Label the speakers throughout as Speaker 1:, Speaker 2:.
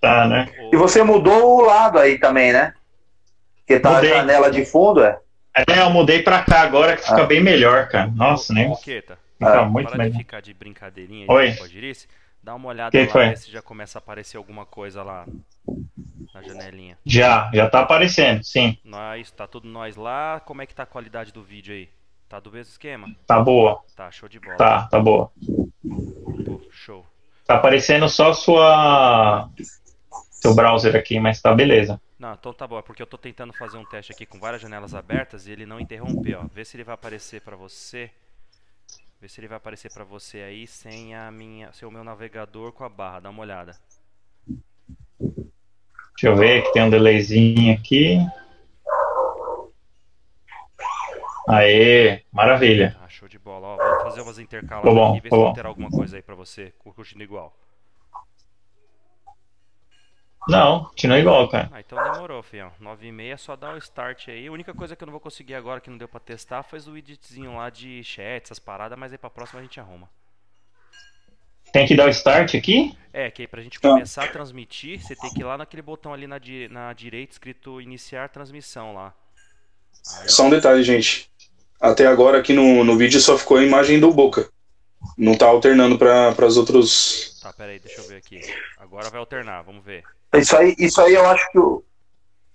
Speaker 1: Tá, né?
Speaker 2: E você mudou o lado aí também, né? Porque tá
Speaker 1: Mudei.
Speaker 2: a janela de fundo, é?
Speaker 1: É, eu mudei pra cá agora que fica bem melhor, cara. Nossa, né? Fica
Speaker 2: Ah,
Speaker 1: muito
Speaker 3: para de
Speaker 1: melhor.
Speaker 3: ficar de brincadeirinha
Speaker 1: Oi.
Speaker 3: aí a girice, dá uma olhada
Speaker 1: Que
Speaker 3: lá,
Speaker 1: foi?
Speaker 3: se já começa a aparecer alguma coisa lá na janelinha.
Speaker 1: Já, já tá aparecendo, sim.
Speaker 3: Nós, tá tudo nós lá, como é que tá a qualidade do vídeo aí? Tá do mesmo esquema?
Speaker 1: Tá boa.
Speaker 3: Tá, show de bola.
Speaker 1: Tá, tá boa.
Speaker 3: Pô, show.
Speaker 1: Tá aparecendo só sua. Seu browser aqui, mas tá beleza.
Speaker 3: Não, então tá bom, é porque eu tô tentando fazer um teste aqui com várias janelas abertas e ele não interrompeu, ó. Vê se ele vai aparecer pra você. Vê se ele vai aparecer pra você aí sem a minha, sem o meu navegador com a barra, dá uma olhada.
Speaker 1: Deixa eu ver que tem um delayzinho aqui. Aê, maravilha.
Speaker 3: Ah, show de bola. Ó, vou fazer umas intercaladas
Speaker 1: Tá bom,
Speaker 3: aqui, ver
Speaker 1: tá
Speaker 3: se
Speaker 1: bom.
Speaker 3: altera alguma coisa aí pra você, curtindo igual.
Speaker 1: Não, continua igual, cara.
Speaker 3: Ah, então demorou, fião. 9 e meia, só dá o start aí. A única coisa que eu não vou conseguir agora, que não deu pra testar, foi o editzinho lá de chat, essas paradas, mas aí pra próxima a gente arruma.
Speaker 1: Tem que dar o start aqui?
Speaker 3: É, que aí pra gente
Speaker 2: Tá.
Speaker 3: começar a transmitir, você tem que ir lá naquele botão ali na, di na direita escrito iniciar transmissão lá.
Speaker 4: Só um detalhe, gente. Até agora aqui no, no vídeo só ficou a imagem do Boca. Não tá alternando para os outros.
Speaker 3: Tá, pera aí, deixa eu ver aqui. Agora vai alternar, vamos ver.
Speaker 2: Isso aí, isso aí eu acho que o.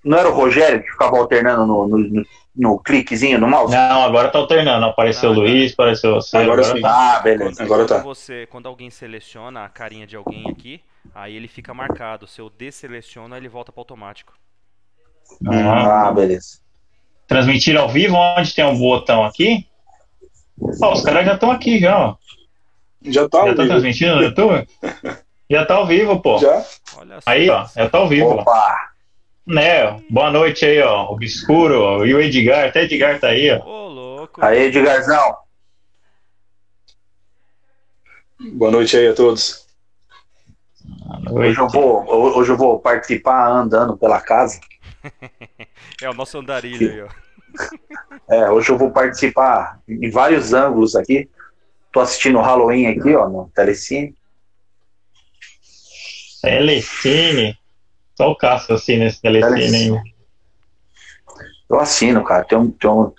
Speaker 2: Não era o Rogério que ficava alternando no, no, no- no cliquezinho no mouse?
Speaker 1: Não, agora tá alternando. Apareceu o
Speaker 3: Não,
Speaker 1: Luiz, apareceu você.
Speaker 4: Agora sim.
Speaker 2: Ah, beleza.
Speaker 3: Quando,
Speaker 4: Agora tá.
Speaker 3: quando você, quando alguém seleciona a carinha de alguém aqui, aí ele fica marcado. Se eu desseleciona, ele volta para automático.
Speaker 1: Ah,
Speaker 2: Ah, beleza.
Speaker 1: Transmitir ao vivo, onde tem um botão aqui? Ó, os caras já estão aqui já, ó.
Speaker 4: Já tá
Speaker 1: Já tá transmitindo no YouTube? Já tá ao vivo, pô.
Speaker 4: Já?
Speaker 1: Aí, ó, já tá ao vivo. ó.
Speaker 2: Opa!
Speaker 1: Né, boa noite aí, ó. Obscuro, ó, e o Edgar, até Edgar tá aí, ó.
Speaker 3: Ô, louco.
Speaker 2: Aí, Edgarzão.
Speaker 4: Boa noite aí a todos.
Speaker 1: Boa
Speaker 2: Hoje eu
Speaker 1: noite.
Speaker 2: vou, hoje eu vou participar andando pela casa.
Speaker 3: É o nosso andarilho aí, ó.
Speaker 2: É, hoje eu vou participar em vários ângulos aqui. Tô assistindo o Halloween aqui, ó, no Telecine.
Speaker 1: Telecine. Só o Cássio assina esse Telecine,
Speaker 2: Telecine. Eu assino, cara. Tem, um, tem, um-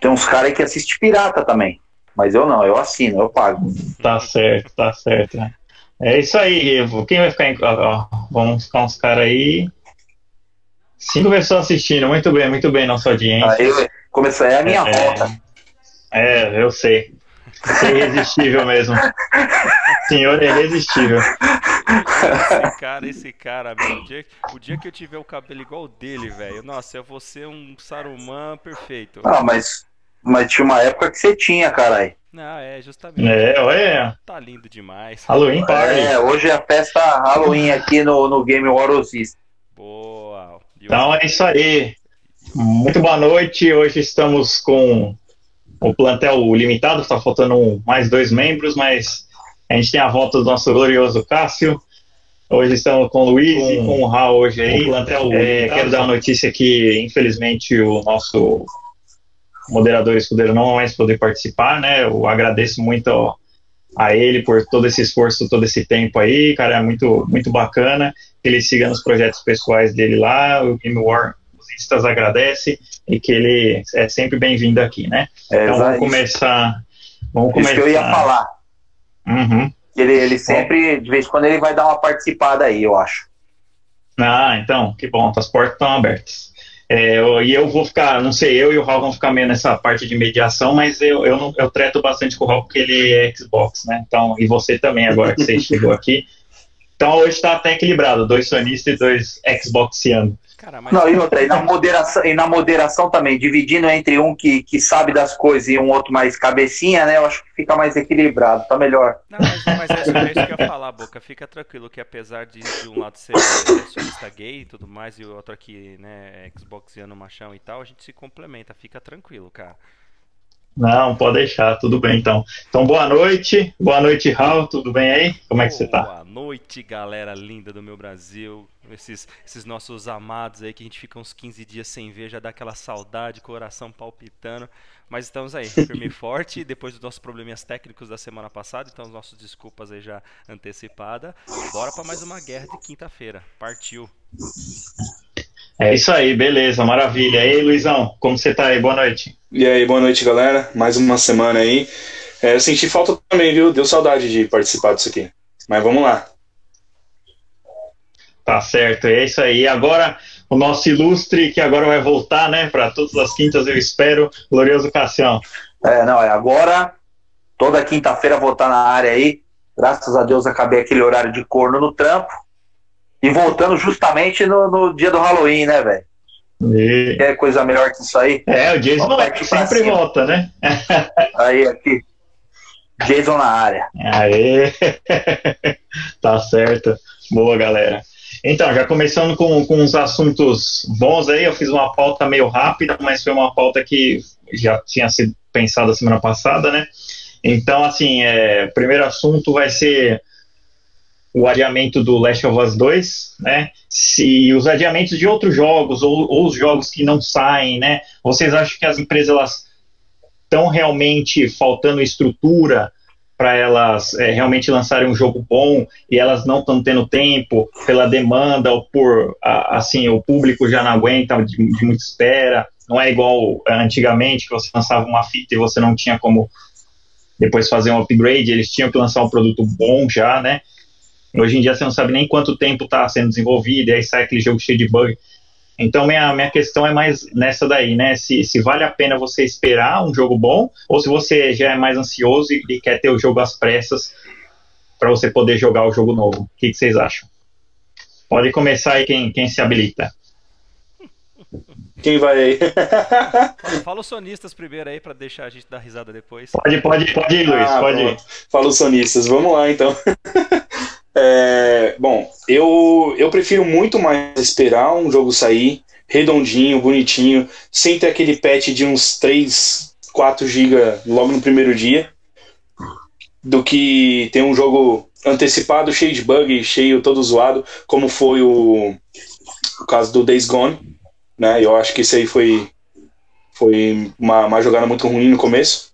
Speaker 2: tem uns caras aí que assistem pirata também. Mas eu não, eu assino, eu pago.
Speaker 1: Tá certo, tá certo. né? É isso aí, Evo. Quem vai ficar em. ó, vamos ficar uns caras aí. Cinco pessoas assistindo. Muito bem, muito bem, nossa audiência.
Speaker 2: Aí começa, é a minha
Speaker 1: É.
Speaker 2: volta.
Speaker 1: É, eu sei. Você é irresistível mesmo. Senhor é irresistível.
Speaker 3: Esse cara, esse cara, meu. O dia, o dia que eu tiver o cabelo igual o dele, velho. Nossa, eu vou ser um Saruman perfeito.
Speaker 2: Ah, mas, mas tinha uma época que você tinha, caralho.
Speaker 3: Não, é, justamente.
Speaker 1: É, olha.
Speaker 3: Tá lindo demais.
Speaker 1: Halloween Party.
Speaker 2: É, hoje é a festa Halloween aqui no, no Game Warosista.
Speaker 3: Boa.
Speaker 1: Então é isso aí. Muito boa noite. Hoje estamos com o plantel limitado, está faltando mais dois membros, mas a gente tem a volta do nosso glorioso Cássio. Hoje estamos com o Luiz e com o Raul hoje aí. É, quero dar uma notícia que, infelizmente, o nosso moderador escudeiro não vai mais poder participar, né? Eu agradeço muito a ele por todo esse esforço, todo esse tempo aí, cara, é muito, muito bacana que ele siga nos projetos pessoais dele lá, o Game War, os instas agradece e que ele é sempre bem-vindo aqui, né?
Speaker 2: É,
Speaker 1: Então vamos começar. Vamos
Speaker 2: isso
Speaker 1: começar.
Speaker 2: que eu ia falar.
Speaker 1: Uhum.
Speaker 2: Ele, ele sempre, de vez em quando, ele vai dar uma participada aí, eu acho.
Speaker 1: Ah, então, que bom, as portas estão abertas. É, eu- e eu vou ficar, não sei, eu e o Raul vão ficar meio nessa parte de mediação, mas eu, eu, não, eu treto bastante com o Raul porque ele é Xbox, né? Então, e você também, agora que você chegou aqui. Então hoje está até equilibrado, dois sonistas e dois Xboxianos.
Speaker 3: Cara, mas
Speaker 2: Não, e outra, e na moderação, e na moderação também, dividindo entre um que, que sabe das coisas e um outro mais cabecinha, né? Eu acho que fica mais equilibrado, tá melhor.
Speaker 3: Não, mas, mas é, isso, é isso que eu ia falar, Boca. Fica tranquilo que apesar de, de um lado ser solista gay e tudo mais, e o outro aqui, né, Xboxiano machão e tal, a gente se complementa. Fica tranquilo, cara.
Speaker 1: Não, pode deixar, tudo bem então. Então, boa noite, boa noite, Raul, tudo bem aí? Como é que você tá?
Speaker 3: Boa noite, galera linda do meu Brasil, esses, esses nossos amados aí que a gente fica uns 15 dias sem ver, já dá aquela saudade, coração palpitando, mas estamos aí, firme e forte, depois dos nossos probleminhas técnicos da semana passada, então as nossas desculpas aí já antecipada. Bora para mais uma guerra de quinta-feira, partiu!
Speaker 1: É isso aí, beleza, maravilha. E aí, Luizão, como você tá aí? Boa noite.
Speaker 4: E aí, boa noite, galera. Mais uma semana aí. É, eu senti falta também, viu? Deu saudade de participar disso aqui. Mas vamos lá.
Speaker 1: Tá certo, é isso aí. Agora, o nosso ilustre, que agora vai voltar, né, para todas as quintas, eu espero, glorioso Cassião.
Speaker 2: É, não, é agora, toda quinta-feira vou estar na área aí. Graças a Deus acabei aquele horário de corno no trampo. E voltando justamente no, no dia do Halloween, né, velho? E... Quer coisa melhor que isso aí?
Speaker 1: É, o Jason Vamos sempre volta, né?
Speaker 2: aí, aqui. Jason na área.
Speaker 1: Aê! tá certo. Boa, galera. Então, já começando com, com uns assuntos bons aí, eu fiz uma pauta meio rápida, mas foi uma pauta que já tinha sido pensada semana passada, né? Então, assim, é, primeiro assunto vai ser o adiamento do Last of Us 2, né? Se os adiamentos de outros jogos ou, ou os jogos que não saem, né? Vocês acham que as empresas elas estão realmente faltando estrutura para elas é, realmente lançarem um jogo bom e elas não estão tendo tempo pela demanda ou por a, assim o público já não aguenta de, de muita espera. Não é igual antigamente que você lançava uma fita e você não tinha como depois fazer um upgrade, eles tinham que lançar um produto bom já, né? Hoje em dia você não sabe nem quanto tempo está sendo desenvolvido, e aí sai aquele jogo cheio de bug. Então minha, minha questão é mais nessa daí, né? Se, se vale a pena você esperar um jogo bom, ou se você já é mais ansioso e, e quer ter o jogo às pressas para você poder jogar o jogo novo. O que, que, vocês acham? Pode começar aí quem, quem se habilita.
Speaker 4: Quem vai aí?
Speaker 3: Fala os sonistas primeiro aí para deixar a gente dar risada depois.
Speaker 1: Pode, pode, pode ir, Luiz, ah, pode ir.
Speaker 4: Fala os sonistas, vamos lá então. É, bom, eu, eu prefiro muito mais esperar um jogo sair redondinho, bonitinho, sem ter aquele patch de uns 3, 4 GB logo no primeiro dia, do que ter um jogo antecipado, cheio de bug, cheio todo zoado, como foi o, o caso do Days Gone. Né? Eu acho que isso aí foi, foi uma, uma jogada muito ruim no começo.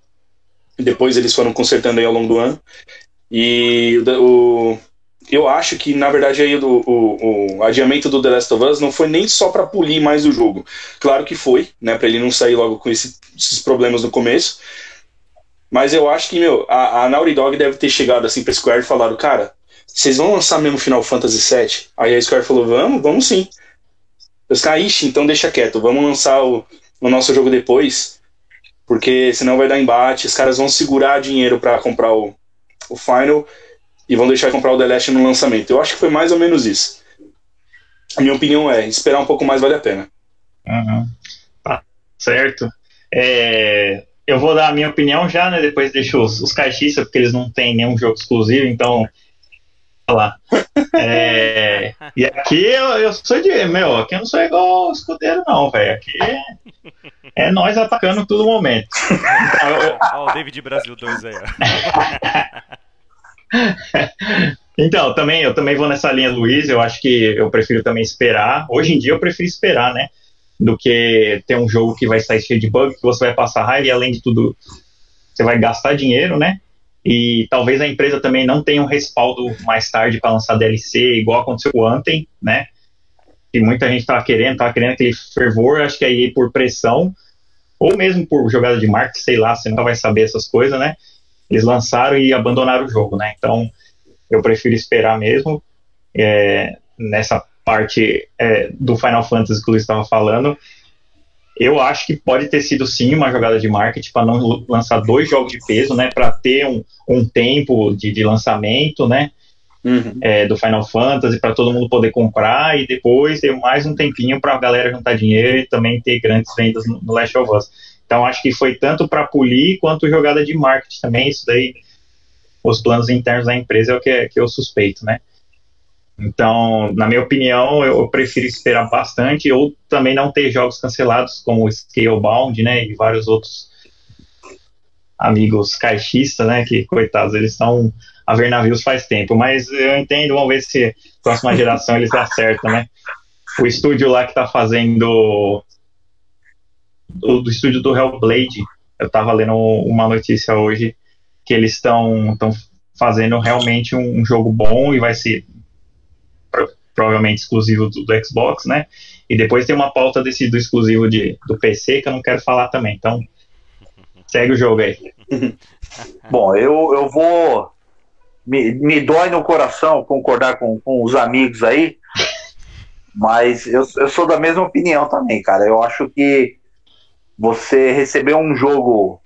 Speaker 4: Depois eles foram consertando aí ao longo do ano. E o, eu acho que, na verdade, aí o, o, o, adiamento do The Last of Us não foi nem só para polir mais o jogo. Claro que foi, né? Para ele não sair logo com esse, esses problemas no começo. Mas eu acho que, meu, a, a Naughty Dog deve ter chegado assim pra Square e falado, cara, vocês vão lançar mesmo Final Fantasy VII? Aí a Square falou, vamos, vamos sim. Os caras, ixi, então deixa quieto, vamos lançar o, o nosso jogo depois, porque senão vai dar embate, os caras vão segurar dinheiro para comprar o, o Final e vão deixar comprar o The Last no lançamento. Eu acho que foi mais ou menos isso. A minha opinião é, esperar um pouco mais vale a pena.
Speaker 1: Uhum. Tá certo. É, eu vou dar a minha opinião já, né? Depois deixo os, os caixistas, porque eles não têm nenhum jogo exclusivo, então. lá. É, e aqui eu, eu sou de. Meu, aqui eu não sou igual o escudeiro, não, velho. Aqui é, é nós atacando todo momento.
Speaker 3: Olha o David Brasil 2 aí, ó.
Speaker 1: então, também, eu também vou nessa linha, Luiz. Eu acho que eu prefiro também esperar. Hoje em dia eu prefiro esperar, né? Do que ter um jogo que vai sair cheio de bug, que você vai passar raiva e além de tudo, você vai gastar dinheiro, né? E talvez a empresa também não tenha um respaldo mais tarde para lançar DLC, igual aconteceu com o Anthem, né? Que muita gente estava querendo, estava querendo aquele fervor, acho que aí por pressão, ou mesmo por jogada de marketing, sei lá, você nunca vai saber essas coisas, né? Eles lançaram e abandonaram o jogo, né? Então, eu prefiro esperar mesmo é, nessa parte é, do Final Fantasy que o Luiz estava falando. Eu acho que pode ter sido sim uma jogada de marketing para não lançar dois jogos de peso, né? Para ter um, um tempo de, de lançamento, né? Uhum. É, do Final Fantasy para todo mundo poder comprar e depois ter mais um tempinho para a galera juntar dinheiro e também ter grandes vendas no, no Last of Us. Então acho que foi tanto para polir quanto jogada de marketing também. Isso daí, os planos internos da empresa é o que, que eu suspeito, né? Então, na minha opinião, eu prefiro esperar bastante ou também não ter jogos cancelados como Scalebound, né, e vários outros amigos caixistas, né? Que, coitados, eles estão a ver navios faz tempo. Mas eu entendo, vamos ver se próxima geração eles acertam, né? O estúdio lá que tá fazendo. Do, do estúdio do Hellblade, eu tava lendo uma notícia hoje que eles estão fazendo realmente um, um, jogo bom e vai ser pro, provavelmente exclusivo do, do, Xbox, né? E depois tem uma pauta desse do exclusivo de, do PC que eu não quero falar também. Então, segue o jogo aí.
Speaker 2: Bom, eu, eu vou. Me, me dói no coração concordar com, com os amigos aí, mas eu, eu sou da mesma opinião também, cara. Eu acho que você receber um jogo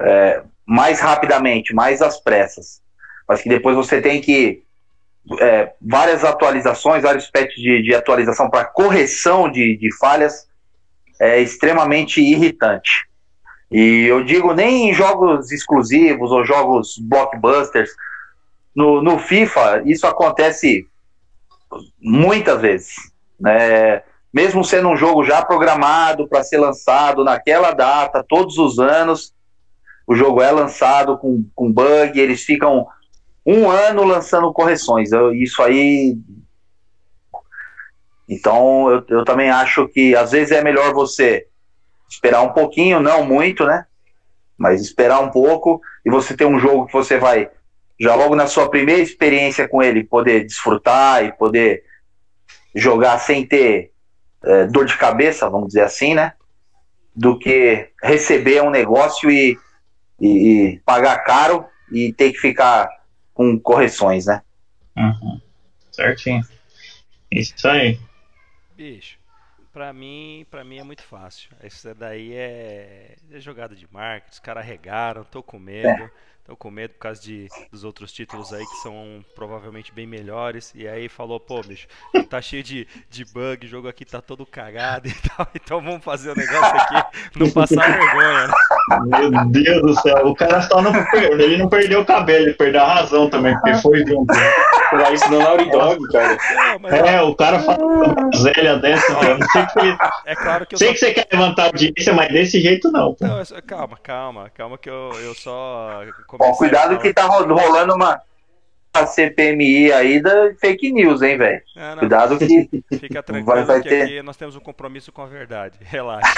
Speaker 2: é, mais rapidamente, mais às pressas, mas que depois você tem que é, várias atualizações, vários patches de, de atualização para correção de, de falhas é extremamente irritante. E eu digo nem em jogos exclusivos ou jogos blockbusters. No, no FIFA, isso acontece muitas vezes. Né? Mesmo sendo um jogo já programado para ser lançado naquela data, todos os anos, o jogo é lançado com, com bug, eles ficam um ano lançando correções. Eu, isso aí. Então, eu, eu também acho que às vezes é melhor você esperar um pouquinho, não muito, né? Mas esperar um pouco e você ter um jogo que você vai, já logo na sua primeira experiência com ele, poder desfrutar e poder jogar sem ter é, dor de cabeça, vamos dizer assim, né? Do que receber um negócio e, e, e pagar caro e ter que ficar com correções, né?
Speaker 1: Uhum. Certinho. Isso aí.
Speaker 3: Bicho, pra mim, pra mim é muito fácil. Isso daí é, é jogada de marketing, os caras regaram, tô com medo. É. Tô com medo por causa de, dos outros títulos aí que são provavelmente bem melhores. E aí falou, pô, bicho, tá cheio de, de bug, o jogo aqui tá todo cagado e tal. Então vamos fazer o negócio aqui, não passar vergonha, né?
Speaker 1: Meu Deus do céu, o cara só não ele não perdeu o cabelo, ele perdeu a razão também, porque foi junto. Falar isso no Naughty Dog, cara. É, é o cara fala uma zélia dessa, eu não sei que ele... É claro que eu sei tô... que você quer levantar a audiência, mas desse jeito não. Pô. não
Speaker 3: calma, calma, calma que eu, eu só
Speaker 2: Bom, cuidado que tá rolando uma, uma CPMI aí da fake news, hein, velho? Cuidado que.
Speaker 3: Fica tranquilo vai, vai que ter... nós temos um compromisso com a verdade. Relaxa.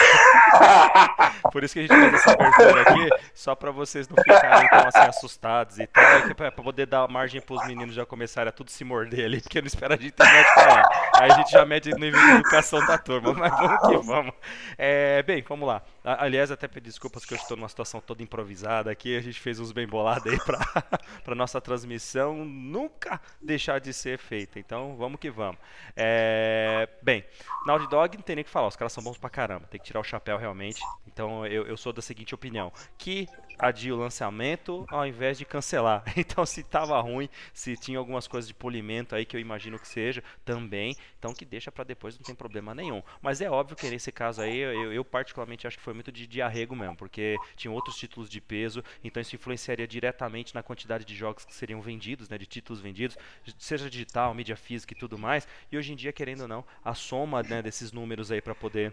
Speaker 3: Por isso que a gente fez essa abertura aqui, só pra vocês não ficarem tão assim assustados e tal. É pra poder dar margem pros meninos já começarem a tudo se morder ali, porque não espera a gente terminar de falar. Aí a gente já mede o nível de educação da turma, mas vamos que vamos. É, bem, vamos lá. Aliás, até pedir desculpas que eu estou numa situação toda improvisada aqui. A gente fez uns bem bolados aí para nossa transmissão nunca deixar de ser feita. Então, vamos que vamos. É, bem, Naughty Dog não tem nem o que falar. Os caras são bons pra caramba. Tem que tirar o chapéu realmente. Então, eu, eu sou da seguinte opinião: que adia o lançamento ao invés de cancelar. Então, se tava ruim, se tinha algumas coisas de polimento aí que eu imagino que seja, também. Então, que deixa para depois, não tem problema nenhum. Mas é óbvio que nesse caso aí, eu, eu particularmente acho que foi muito de, de arrego mesmo, porque tinha outros títulos de peso, então isso influenciaria diretamente na quantidade de jogos que seriam vendidos, né, de títulos vendidos, seja digital, mídia física e tudo mais. E hoje em dia, querendo ou não, a soma né, desses números aí para poder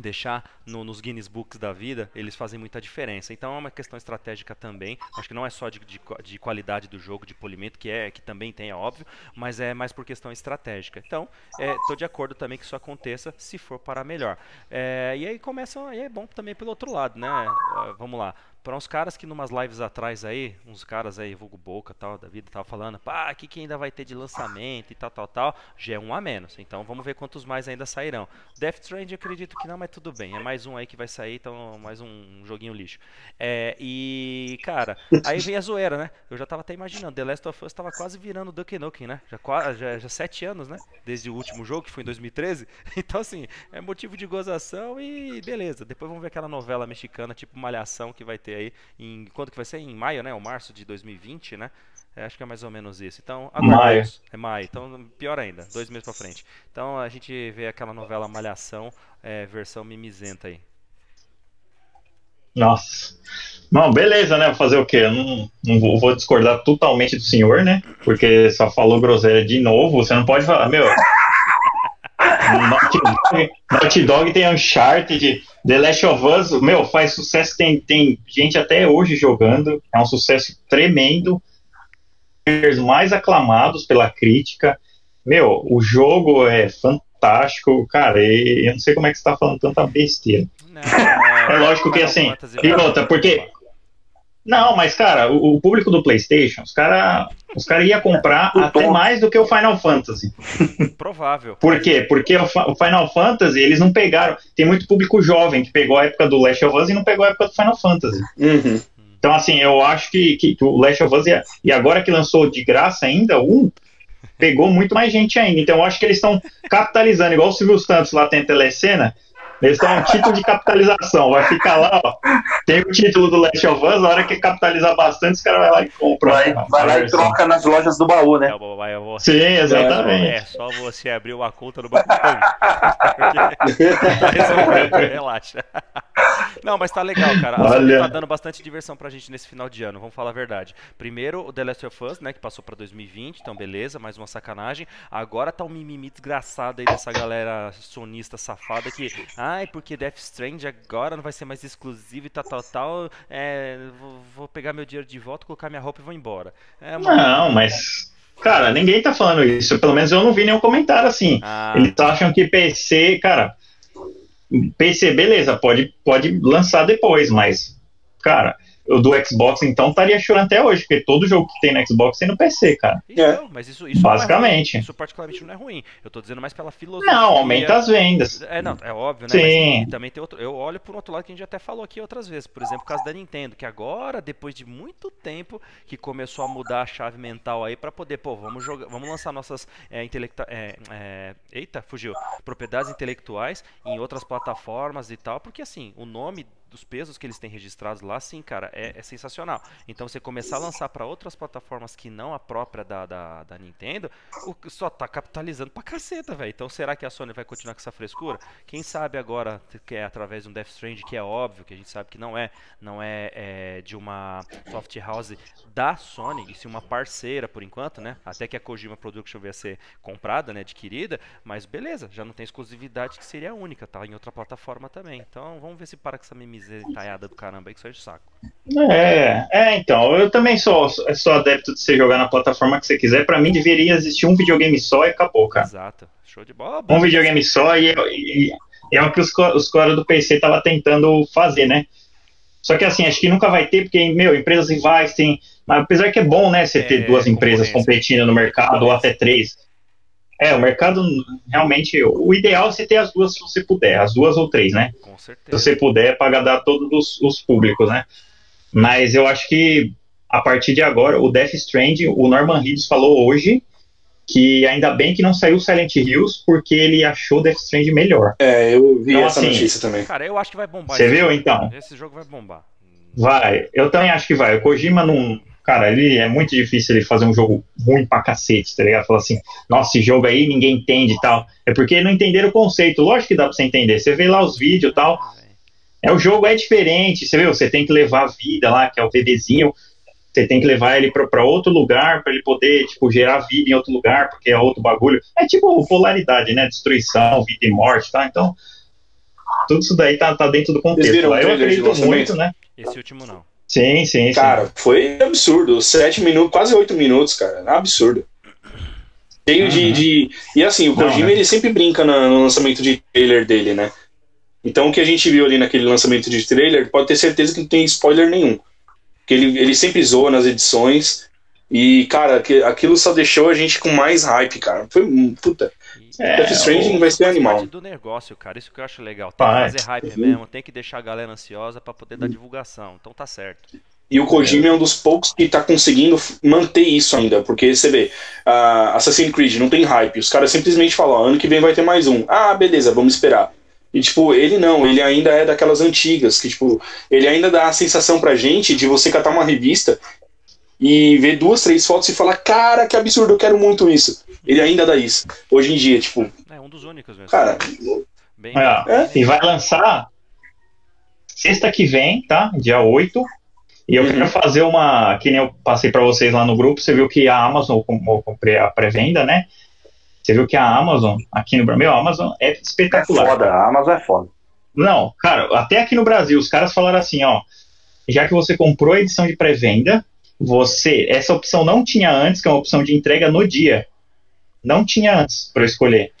Speaker 3: deixar no, nos Guinness Books da vida, eles fazem muita diferença. Então é uma questão estratégica também. Acho que não é só de, de, de, qualidade do jogo, de polimento, que é que também tem, é óbvio, mas é mais por questão estratégica. Então, estou é, de acordo também que isso aconteça se for para melhor. É, e aí começa, aí é bom também pelo outro lado, né? Uh, vamos lá para uns caras que numas lives atrás aí, uns caras aí, vulgo boca tal, da vida, tava falando, pá, o que, que ainda vai ter de lançamento e tal, tal, tal, já é um a menos. Então vamos ver quantos mais ainda sairão. Death Stranding acredito que não, mas tudo bem. É mais um aí que vai sair, então mais um joguinho lixo. É, e, cara, aí vem a zoeira, né? Eu já tava até imaginando, The Last of Us tava quase virando Duke Nukem, né? Já, já, já sete anos, né? Desde o último jogo, que foi em 2013. Então, assim, é motivo de gozação e beleza. Depois vamos ver aquela novela mexicana, tipo Malhação, que vai ter aí em quando que vai ser? Em maio, né? Ou março de 2020, né? É, acho que é mais ou menos isso. Então,
Speaker 1: maio.
Speaker 3: É maio. Então, pior ainda, dois meses pra frente. Então, a gente vê aquela novela Malhação, é, versão mimizenta aí.
Speaker 1: Nossa. Não, beleza, né? Fazer o quê? Eu não, não vou, vou, discordar totalmente do senhor, né? Porque só falou groselha de novo. Você não pode falar, meu. Naughty Dog, Naughty Dog tem Uncharted, The Last of Us, meu, faz sucesso, tem, tem gente até hoje jogando, é um sucesso tremendo, os mais aclamados pela crítica. Meu, o jogo é fantástico, cara, e eu não sei como é que você tá falando tanta besteira.
Speaker 3: Não,
Speaker 1: É lógico que assim, e outra, porque Não, mas, cara, o, o público do PlayStation, os caras os cara iam comprar
Speaker 2: O
Speaker 1: até
Speaker 2: Tom.
Speaker 1: mais do que o Final Fantasy.
Speaker 3: Provável.
Speaker 1: Por quê? Porque o, o Final Fantasy, eles não pegaram. Tem muito público jovem que pegou a época do Last of Us e não pegou a época do Final Fantasy.
Speaker 4: Uhum.
Speaker 1: Então, assim, eu acho que, que o Last of Us, e- e agora que lançou de graça ainda, um, pegou muito mais gente ainda. Então, eu acho que eles estão capitalizando, igual o Silvio Santos lá tem a telecena. Eles estão um título de capitalização. Vai ficar lá, ó. Tem o título do Last of Us, a hora que capitalizar bastante, os caras vão lá e compram.
Speaker 2: Vai, vai lá e troca nas lojas do baú, né?
Speaker 3: É, vou-
Speaker 1: Sim, exatamente.
Speaker 3: É só você abrir uma conta no Banco. Resolveu, Relaxa. Não, mas tá legal, cara. A Sony
Speaker 1: Olha.
Speaker 3: tá dando bastante diversão pra gente nesse final de ano, vamos falar a verdade. Primeiro, o The Last of Us, né, que passou pra 2020, então beleza, mais uma sacanagem. Agora tá um mimimi desgraçado aí dessa galera sonista safada que, ai, porque Death Strand agora não vai ser mais exclusivo e tal, tal, tal. É, vou, vou pegar meu dinheiro de volta, colocar minha roupa e vou embora. É uma...
Speaker 1: Não, mas. Cara, ninguém tá falando isso. Pelo menos eu não vi nenhum comentário assim.
Speaker 3: Ah,
Speaker 1: Eles acham que PC, cara. PC, beleza, pode, pode lançar depois, mas. Cara, do Xbox então estaria chorando até hoje, porque todo jogo que tem no Xbox tem no PC, cara.
Speaker 3: Então, mas isso, isso não é.
Speaker 1: Basicamente.
Speaker 3: Isso particularmente não é ruim. Eu tô dizendo mais pela filosofia.
Speaker 1: Não, aumenta as vendas.
Speaker 3: É, não, é óbvio, né?
Speaker 1: Sim.
Speaker 3: Mas também tem outro. Eu olho por outro lado que a gente até falou aqui outras vezes. Por exemplo, o caso da Nintendo, que agora, depois de muito tempo, que começou a mudar a chave mental aí pra poder, pô, vamos jogar, vamos lançar nossas é, intelecta é, é, eita, fugiu, propriedades intelectuais em outras plataformas e tal, porque assim, o nome dos pesos que eles têm registrados lá, sim, cara, é, é sensacional. Então você começar a lançar pra outras plataformas que não a própria da, da, da Nintendo, o só tá capitalizando pra caceta, velho. Então será que a Sony vai continuar com essa frescura? Quem sabe agora, que é através de um Death Stranding, que é óbvio, que a gente sabe que não é, não é, é de uma soft house da Sony, e sim uma parceira por enquanto, né? Até que a Kojima Production venha a ser comprada, né, adquirida, mas beleza, já não tem exclusividade que seria única, tá em outra plataforma também. Então vamos ver se para com essa mimizetaiada do caramba aí que só enche o saco.
Speaker 1: É, é, então, eu também sou, sou adepto de você jogar na plataforma que você quiser. Pra mim deveria existir um videogame só e acabou, cara.
Speaker 3: Exato. Show de bola.
Speaker 1: um videogame só e, e- e é o que os, os caras do PC estavam tentando fazer, né? Só que assim, acho que nunca vai ter, porque, meu, empresas rivais tem. Mas apesar que é bom, né, você ter
Speaker 3: É,
Speaker 1: duas empresas competindo no mercado, ou até três. É, o mercado realmente. O ideal é você ter as duas se você puder, as duas ou três, né?
Speaker 3: Com
Speaker 1: Se
Speaker 3: certeza.
Speaker 1: você puder, para agradar todos os, os públicos, né? Mas eu acho que a partir de agora, o Death Stranding, o Norman Reedus falou hoje que ainda bem que não saiu Silent Hills, porque ele achou Death Stranding melhor.
Speaker 4: É, eu vi
Speaker 1: Então,
Speaker 4: essa
Speaker 1: assim,
Speaker 4: notícia também.
Speaker 3: Cara, eu acho que vai bombar.
Speaker 1: Você viu,
Speaker 3: jogo.
Speaker 1: então?
Speaker 3: Esse jogo vai bombar.
Speaker 1: Vai, eu também acho que vai. O Kojima não. Cara, ele é muito difícil ele fazer um jogo ruim pra cacete, tá ligado? Falar assim, nossa, esse jogo aí ninguém entende e tal. É porque não entenderam o conceito. Lógico que dá pra você entender. Você vê lá os vídeos e tal. É, o jogo é diferente, você viu? Você tem que levar a vida lá, que é o bebezinho. Você tem que levar ele pra, pra outro lugar pra ele poder, tipo, gerar vida em outro lugar, porque é outro bagulho. É tipo polaridade, né? Destruição, vida e morte, tá? Então, tudo isso daí tá, tá dentro do contexto.
Speaker 4: viram.
Speaker 1: Eu acredito muito, né?
Speaker 3: Esse último não.
Speaker 1: Sim, sim, sim.
Speaker 4: Cara, foi absurdo. Sete minutos, quase oito minutos, cara. Absurdo. Cheio de,
Speaker 1: Uhum.
Speaker 4: de. E assim, o Kojima
Speaker 1: né?
Speaker 4: ele sempre brinca na- no lançamento de trailer dele, né? Então o que a gente viu ali naquele lançamento de trailer, pode ter certeza que não tem spoiler nenhum. Porque ele, ele sempre zoa nas edições. E, cara, aquilo só deixou a gente com mais hype, cara. Foi. Puta.
Speaker 1: É,
Speaker 4: Death Stranding
Speaker 1: o-
Speaker 4: vai ser animal.
Speaker 3: parte do negócio, cara. Isso que eu acho legal. Tem que fazer hype mesmo, tem que deixar a galera ansiosa pra poder dar divulgação. Então tá certo.
Speaker 4: E o Kojima é um dos poucos que tá conseguindo manter isso ainda, porque você vê, a Assassin's Creed não tem hype, os caras simplesmente falam, ó, ano que vem vai ter mais um. Ah, beleza, vamos esperar. E tipo, ele não, ele ainda é daquelas antigas, que tipo, ele ainda dá a sensação pra gente de você catar uma revista e ver duas, três fotos e falar, cara, que absurdo, eu quero muito isso. Ele ainda dá isso. Hoje em dia, tipo,
Speaker 3: É um dos únicos mesmo.
Speaker 4: cara,
Speaker 3: Bem,
Speaker 1: É, E vai lançar sexta que vem, tá? Dia 8. E eu
Speaker 4: Uhum.
Speaker 1: quero fazer uma. Que nem eu passei pra vocês lá no grupo. Você viu que a Amazon, eu com- eu comprei a pré-venda, né? Você viu que a Amazon, aqui no Brasil, a Amazon é
Speaker 2: É
Speaker 1: espetacular.
Speaker 2: foda, a Amazon é foda.
Speaker 1: Não, cara, até aqui no Brasil, os caras falaram assim, ó, já que você comprou a edição de pré-venda, você, essa opção não tinha antes, que é uma opção de entrega no dia. Não tinha antes para escolher.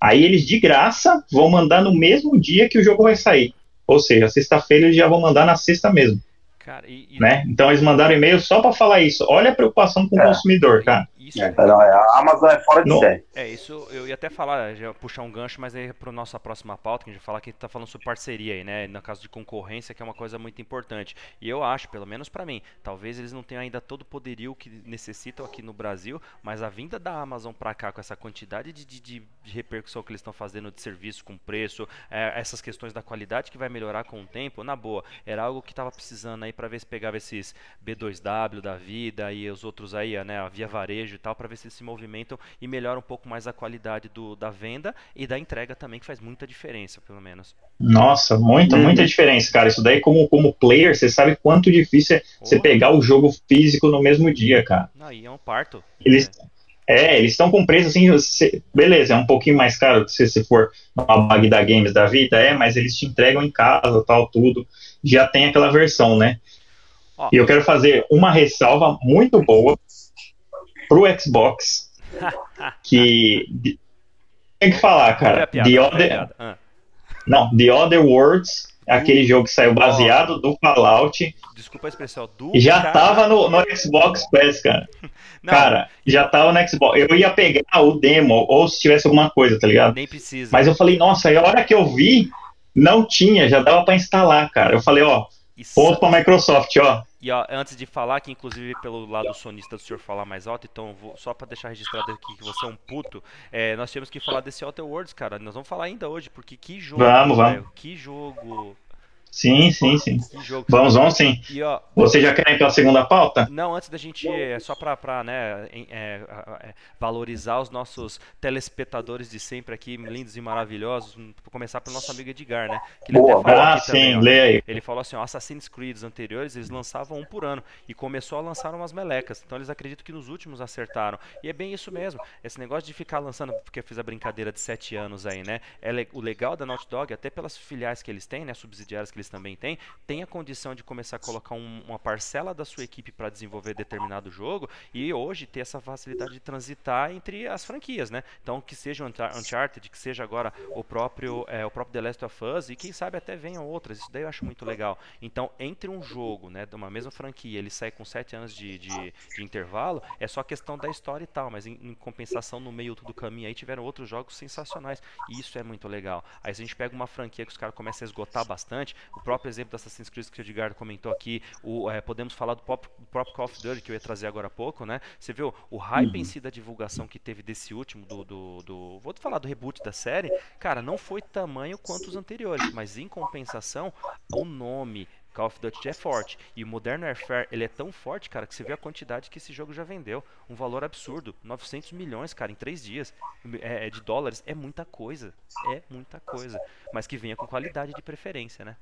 Speaker 1: Aí eles de graça vão mandar no mesmo dia que o jogo vai sair. Ou seja, sexta-feira eles já vão mandar na sexta mesmo.
Speaker 3: Cara, e, e-
Speaker 1: Né? Então eles mandaram e-mail só para falar isso. Olha a preocupação com o
Speaker 2: É.
Speaker 1: consumidor, cara.
Speaker 3: Isso,
Speaker 2: É, não, é, a Amazon é fora de
Speaker 1: Não.
Speaker 2: série.
Speaker 3: É, isso eu ia até falar, já puxar um gancho, mas aí para nossa próxima pauta, que a gente vai falar que a gente tá falando sobre parceria aí, né? No caso de concorrência, que é uma coisa muito importante. E eu acho, pelo menos para mim, talvez eles não tenham ainda todo o poderio que necessitam aqui no Brasil, mas a vinda da Amazon para cá com essa quantidade de, de, de- de repercussão que eles estão fazendo de serviço com preço, é, essas questões da qualidade que vai melhorar com o tempo, na boa, era algo que tava precisando aí para ver se pegava esses B2W da vida e os outros aí, né, a Via Varejo e tal, para ver se eles se movimentam e melhora um pouco mais a qualidade do, da venda e da entrega também, que faz muita diferença, pelo menos.
Speaker 1: Nossa, muita,
Speaker 2: Uhum.
Speaker 1: muita diferença, cara. Isso daí, como, como player, você sabe quanto difícil é você pegar o jogo físico no mesmo dia, cara.
Speaker 3: Aí é um parto.
Speaker 1: Eles,
Speaker 3: É,
Speaker 1: é, eles estão com preço assim, você- beleza, é um pouquinho mais caro se você for uma bag da Games da vida, é, mas eles te entregam em casa, tal, tudo. Já tem aquela versão, né?
Speaker 3: Ó.
Speaker 1: E eu quero fazer uma ressalva muito boa pro Xbox, que tem que falar, cara.
Speaker 3: piada,
Speaker 1: The Other.
Speaker 3: Ah,
Speaker 1: não, The Other Worlds, aquele jogo que saiu baseado do Fallout,
Speaker 3: desculpa a expressão do
Speaker 1: e já
Speaker 3: cara-
Speaker 1: tava no, no Xbox Pass, cara.
Speaker 3: Não,
Speaker 1: Cara, já tava no Xbox. Eu ia pegar o demo, ou se tivesse alguma coisa, tá ligado?
Speaker 3: nem precisa.
Speaker 1: Mas eu falei, nossa, aí a hora que eu vi, não tinha, já dava pra instalar, cara. Eu falei, ó,
Speaker 3: E
Speaker 1: ponto pra Microsoft, ó.
Speaker 3: E ó, antes de falar, que inclusive pelo lado sonista do senhor falar mais alto, então vou, só pra deixar registrado aqui que você é um puto, é, nós temos que falar desse Outer Worlds, cara. Nós vamos falar ainda hoje, porque que jogo,
Speaker 1: Vamos, vamos.
Speaker 3: que jogo,
Speaker 1: Sim, sim, sim. Vamos, vamos sim.
Speaker 3: E ó,
Speaker 1: Você já quer ir pela segunda pauta?
Speaker 3: Não, antes da gente, é, só pra, pra né, é, é, valorizar os nossos telespectadores de sempre aqui, lindos e maravilhosos, hum, vou começar pelo nosso amigo Edgar, né? Que ele
Speaker 2: Boa,
Speaker 1: Ah,
Speaker 3: também,
Speaker 1: sim,
Speaker 3: ó.
Speaker 1: lê aí.
Speaker 3: Ele falou assim, ó, Assassin's Creed anteriores, eles lançavam um por ano e começou a lançar umas melecas. Então eles acreditam que nos últimos acertaram. E é bem isso mesmo. Esse negócio de ficar lançando, porque eu fiz a brincadeira de sete anos aí, né? É o legal da Naughty Dog, até pelas filiais que eles têm, né, subsidiárias que eles também têm, tem a condição de começar a colocar um- uma parcela da sua equipe para desenvolver determinado jogo e hoje ter essa facilidade de transitar entre as franquias, né? Então que seja o Unchar- Uncharted, que seja agora o próprio é, o próprio The Last of Us e quem sabe até venham outras. Isso daí eu acho muito legal. Então entre um jogo, né, de uma mesma franquia, ele sai com sete anos de, de, de intervalo, é só questão da história e tal, mas em, em compensação no meio do caminho aí tiveram outros jogos sensacionais e isso é muito legal. Aí se a gente pega uma franquia que os caras começam a esgotar bastante, o próprio exemplo do Assassin's Creed que o Edgar comentou aqui, o, é, podemos falar do próprio, do próprio Call of Duty que eu ia trazer agora há pouco, né? Você viu o hype em si da divulgação que teve desse último, do, do, do- Vou falar do reboot da série, cara, não foi tamanho quanto os anteriores, mas em compensação, o nome. Call of Duty é forte. E o Modern Warfare, ele é tão forte, cara, que você vê a quantidade que esse jogo já vendeu. Um valor absurdo. 900 milhões, cara, em três dias. É, é de dólares. É muita coisa. É muita coisa. Mas que venha com qualidade de preferência, né?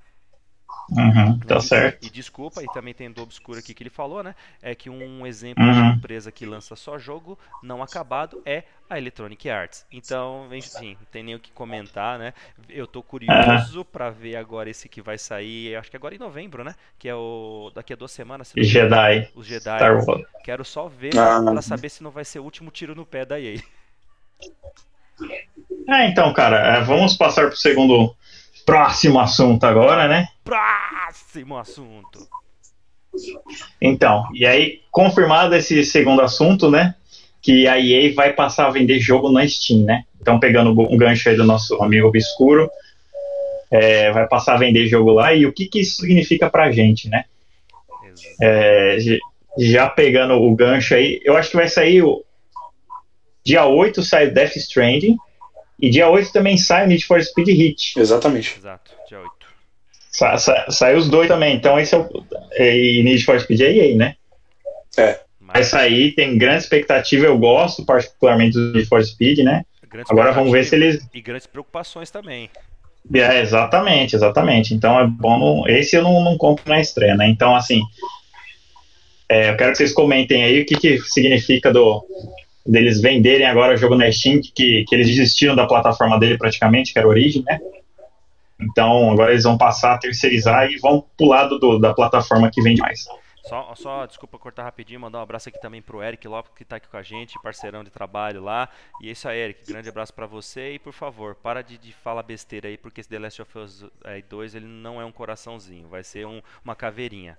Speaker 1: Uhum, tá
Speaker 3: E-
Speaker 1: certo.
Speaker 3: E desculpa, e também tem do obscuro aqui que ele falou, né? É que um exemplo
Speaker 1: Uhum.
Speaker 3: de empresa que lança só jogo não acabado é a Electronic Arts. Então, enfim, não tem nem o que comentar, né? Eu tô curioso pra ver agora esse que vai sair, acho que agora em novembro, né? Que é o daqui a duas semanas, se
Speaker 1: Jedi,
Speaker 3: os Jedi.
Speaker 1: Star Wars.
Speaker 3: Quero só ver
Speaker 4: Ah.
Speaker 3: pra saber se não vai ser o último tiro no pé da EA.
Speaker 1: É, então, cara, é, vamos passar pro segundo próximo assunto agora, né?
Speaker 3: Próximo assunto.
Speaker 1: Então, e aí, confirmado esse segundo assunto, né? Que a EA vai passar a vender jogo na Steam, né? Então, pegando um gancho aí do nosso amigo Obscuro, é, vai passar a vender jogo lá. E o que, que isso significa pra gente, né? É, já pegando o gancho aí, eu acho que vai sair o. Dia 8 sai Death Stranding. E dia 8 também sai o Need for Speed Hit.
Speaker 4: Exatamente.
Speaker 3: Exato, dia 8.
Speaker 1: Sa, sa, sai os dois também. Então esse é o. E Need for Speed é EA, né? Vai
Speaker 3: Mas,
Speaker 1: sair, tem grande expectativa. Eu gosto particularmente do Need for Speed, né?
Speaker 3: grandes
Speaker 1: Agora vamos ver se eles.
Speaker 3: E grandes preocupações também.
Speaker 1: É, exatamente, exatamente. Então é bom. Não, esse eu não, não compro na estreia, né? Então, assim. é, eu quero que vocês comentem aí o que, que significa do deles venderem agora o jogo na Steam, que, que eles desistiram da plataforma dele praticamente, que era a Origin, né? Então agora eles vão passar a terceirizar e vão pro lado do, da plataforma que vende mais.
Speaker 3: Só, só, desculpa cortar rapidinho, mandar um abraço aqui também pro Eric Lopes, que tá aqui com a gente, parceirão de trabalho lá. E é isso aí, Eric, grande abraço para você e por favor, para de, de falar besteira aí, porque esse The Last of Us 2 ele não é um coraçãozinho, vai ser um, uma caveirinha.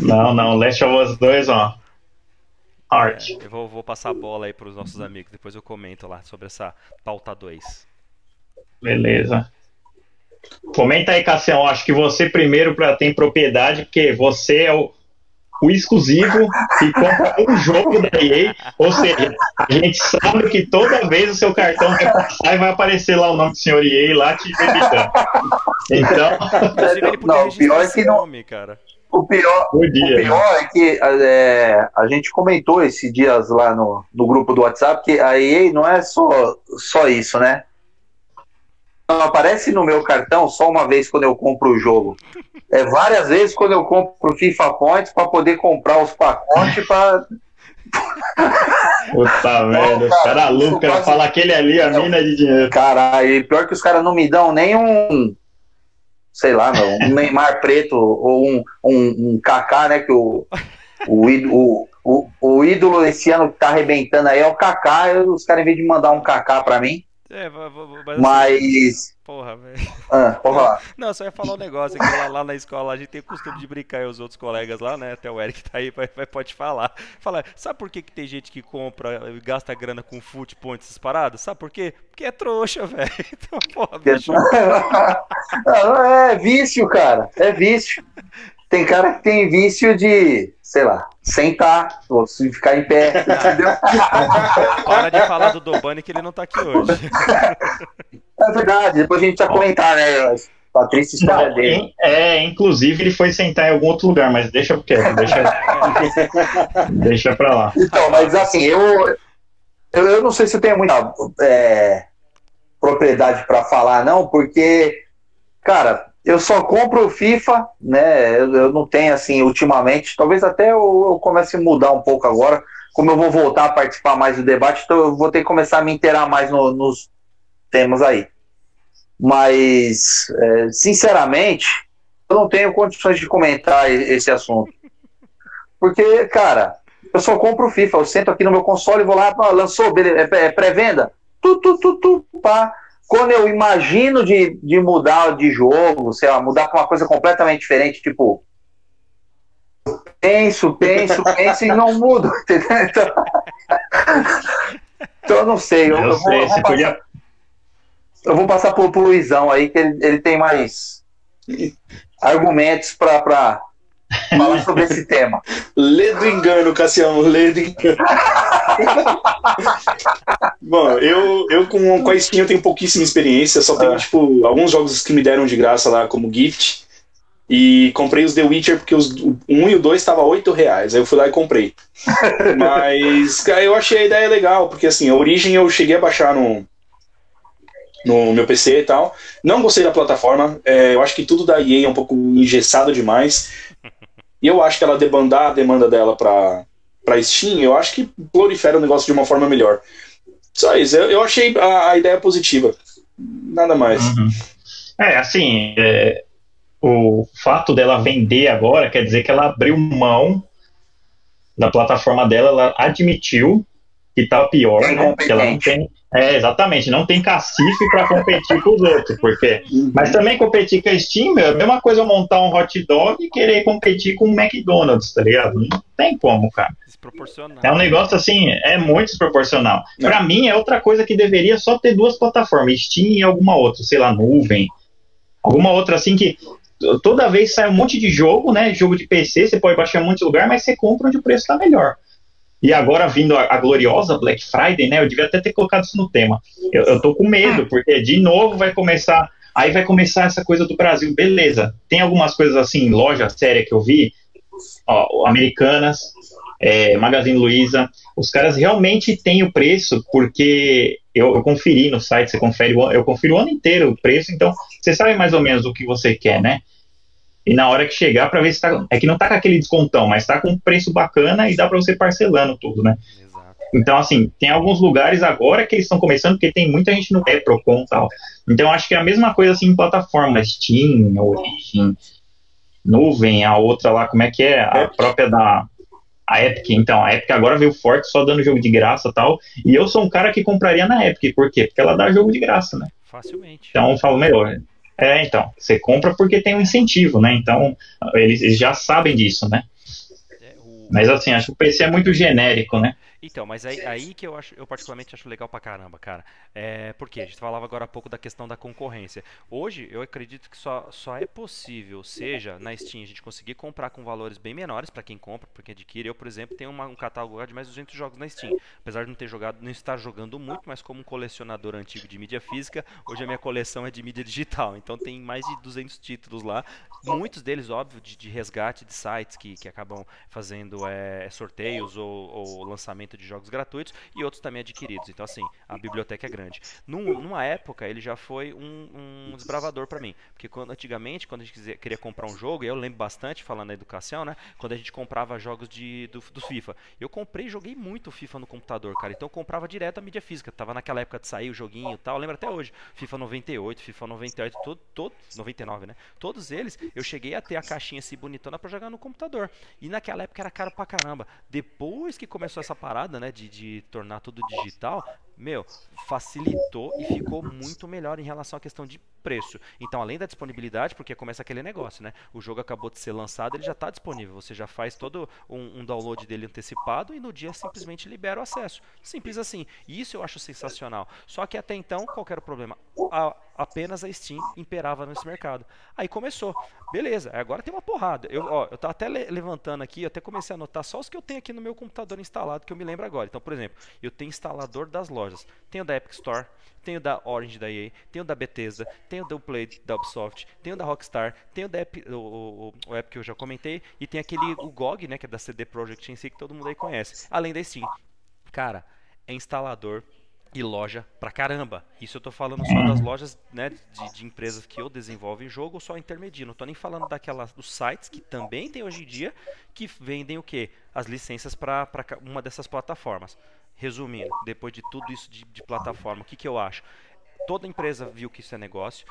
Speaker 1: Não, não, Last of Us 2, ó.
Speaker 3: Art. É, eu vou, vou, passar a bola aí pros nossos amigos, depois eu comento lá sobre essa pauta 2.
Speaker 1: Beleza. Comenta aí, Cassião. Acho que você primeiro para ter propriedade, porque você é o, o exclusivo que compra um jogo da EA. Ou seja, a gente sabe que toda vez o seu cartão vai passar e vai aparecer lá o nome do senhor EA lá te debitando. Então.
Speaker 2: Não, o pior é que não. Nome, cara. O pior, dia, o pior é que é, a gente comentou esses dias lá no, no grupo do WhatsApp que a EA não é só, só isso, né? aparece no meu cartão só uma vez quando eu compro o jogo. É várias vezes quando eu compro FIFA Points para poder comprar os pacotes para
Speaker 1: Puta merda, os caras lucram, quase... fala aquele ali, a mina de dinheiro.
Speaker 2: Caralho, pior que os caras não me dão nem um, sei lá, um Neymar preto ou um, um, um Kaká, né, que o, o, o, o, o ídolo esse ano que tá arrebentando aí é o Kaká, os caras em vez de mandar um Kaká pra mim, é, mas. mas...
Speaker 3: Porra, velho.
Speaker 2: Ah, pode falar.
Speaker 3: Não, só ia falar um negócio que lá, lá, na escola a gente tem o costume de brincar e os outros colegas lá, né? Até o Eric tá aí, vai, vai, pode falar. Fala, sabe por que, que tem gente que compra e gasta grana com foot points essas paradas? Sabe por quê? Porque é trouxa, velho. Então, porra, bicho.
Speaker 2: é vício, cara. É vício. Tem cara que tem vício de, sei lá, sentar, ou se ficar em pé, entendeu?
Speaker 3: Hora de falar do Dobani que ele não tá aqui hoje.
Speaker 2: É verdade, depois a gente vai comentar, né? A triste história não, dele.
Speaker 1: É, inclusive ele foi sentar em algum outro lugar, mas deixa quieto, deixa, deixa pra lá.
Speaker 2: Então, mas assim, eu, eu, eu não sei se eu tenho muita é, propriedade para falar, não, porque, cara, eu só compro FIFA, né? Eu, eu, não tenho assim ultimamente. Talvez até eu, eu, comece a mudar um pouco agora. Como eu vou voltar a participar mais do debate, então eu vou ter que começar a me inteirar mais no, nos temas aí. Mas, é, sinceramente, eu não tenho condições de comentar esse assunto. Porque, cara, eu só compro FIFA. Eu sento aqui no meu console e vou lá, lançou, é, é pré-venda. Tu, tu, tu, tu, pá quando eu imagino de, de mudar de jogo, sei lá, mudar para uma coisa completamente diferente, tipo. Penso, penso, penso e não mudo, entendeu? Então, então eu não sei. Eu, eu, eu, sei, vou, eu vou, passar, eu vou passar pro, pro Luizão aí, que ele, ele tem mais argumentos para falar sobre esse tema.
Speaker 4: Lê do engano, Cassiano, lê do engano. Bom, eu, eu com, com a Steam eu tenho pouquíssima experiência, só tenho, ah. tipo, alguns jogos que me deram de graça lá, como gift. E comprei os The Witcher porque os, o 1 e o 2 estavam 8 reais. Aí eu fui lá e comprei. Mas, eu achei a ideia legal, porque assim, a origem eu cheguei a baixar no, no meu PC e tal. Não gostei da plataforma. É, eu acho que tudo da EA é um pouco engessado demais. E eu acho que ela debandar a demanda dela para para Steam, eu acho que prolifera o negócio de uma forma melhor. Só isso, eu, eu achei a, a, ideia positiva. Nada mais. Uhum.
Speaker 1: É, assim, é, o fato dela vender agora quer dizer que ela abriu mão da plataforma dela, ela admitiu que tá pior, né, que ela não tem é, exatamente, não tem cacife para competir com os outros, porque. Uhum. Mas também competir com a Steam, é a mesma coisa eu montar um hot dog e querer competir com o McDonald's, tá ligado? Não tem como, cara.
Speaker 3: Desproporcional.
Speaker 1: É um negócio assim, é muito desproporcional. É. Para mim, é outra coisa que deveria só ter duas plataformas, Steam e alguma outra, sei lá, nuvem. Alguma outra assim que toda vez sai um monte de jogo, né? Jogo de PC, você pode baixar em um monte de lugar, mas você compra onde o preço tá melhor. E agora vindo a, a, gloriosa Black Friday, né? Eu devia até ter colocado isso no tema. Eu, eu tô com medo, ah. porque de novo vai começar. Aí vai começar essa coisa do Brasil. Beleza. Tem algumas coisas assim, loja séria que eu vi, ó, Americanas, é, Magazine Luiza. Os caras realmente têm o preço, porque eu, eu, conferi no site, você confere, eu confiro o ano inteiro o preço, então você sabe mais ou menos o que você quer, né? E na hora que chegar, para ver se tá. É que não tá com aquele descontão, mas tá com um preço bacana e dá para você parcelando tudo, né? Exato. Então, assim, tem alguns lugares agora que eles estão começando, porque tem muita gente no é Procon e tal. Então, acho que é a mesma coisa assim em plataforma, Steam, Origin, Nuvem, a outra lá, como é que é? A própria da. A Epic, então, a Epic agora veio forte só dando jogo de graça e tal. E eu sou um cara que compraria na Epic, por quê? Porque ela dá jogo de graça, né?
Speaker 3: Facilmente.
Speaker 1: Então, eu falo melhor. É, então, você compra porque tem um incentivo, né? Então, eles, eles já sabem disso, né?
Speaker 3: É,
Speaker 1: Mas assim, acho que o PC é muito genérico, né?
Speaker 3: Então, mas aí, aí que eu acho, eu particularmente acho legal pra caramba, cara. É, porque a gente falava agora há pouco da questão da concorrência. Hoje, eu acredito que só, só é possível, seja na Steam, a gente conseguir comprar com valores bem menores pra quem compra, porque adquire. Eu, por exemplo, tenho uma- um catálogo de mais de 200 jogos na Steam. Apesar de não ter jogado, não estar jogando muito, mas como um colecionador antigo de mídia física, hoje a minha coleção é de mídia digital. Então tem mais de 200 títulos lá. Muitos deles, óbvio, de, de resgate de sites que, que acabam fazendo é, sorteios ou, ou lançamento de jogos gratuitos e outros também adquiridos. Então, assim, a biblioteca é grande. Num- numa época, ele já foi um, um desbravador para mim. Porque quando, antigamente, quando a gente queria comprar um jogo, e eu lembro bastante, falando da educação, né? Quando a gente comprava jogos de, do, do FIFA. Eu comprei e joguei muito FIFA no computador, cara. Então eu comprava direto a mídia física. Tava naquela época de sair o joguinho e tal. Eu lembro até hoje. FIFA 98, FIFA 98, todo, todo, 99, né? Todos eles, eu cheguei a ter a caixinha assim bonitona pra jogar no computador. E naquela época era caro pra caramba. Depois que começou essa parada, né, de, de tornar tudo digital, meu, facilitou e ficou muito melhor em relação à questão de preço. Então, além da disponibilidade, porque começa aquele negócio, né? O jogo acabou de ser lançado, ele já está disponível. Você já faz todo um, um download dele antecipado e no dia simplesmente libera o acesso. Simples assim. E isso eu acho sensacional. Só que até então, qual era o problema? A- apenas a Steam imperava nesse mercado. Aí começou. Beleza, agora tem uma porrada. Eu, tava até le- levantando aqui, até comecei a anotar só os que eu tenho aqui no meu computador instalado, que eu me lembro agora. Então, por exemplo, eu tenho instalador das lojas. Tenho da Epic Store, tenho da Orange da EA, tenho da Bethesda, tenho da Play da Ubisoft, tenho da Rockstar, tenho da Epic, o, o, o que eu já comentei, e tem aquele o GOG, né, que é da CD Projekt em si, que todo mundo aí conhece. Além da Steam. Cara, é instalador e loja pra caramba. Isso eu tô falando só das lojas, né, de, de empresas que eu desenvolvo em jogo, só intermedio. Não tô nem falando daquelas dos sites que também tem hoje em dia que vendem o quê? As licenças para uma dessas plataformas. Resumindo, depois de tudo isso de, de plataforma, o que, que eu acho? Toda empresa viu que isso é negócio.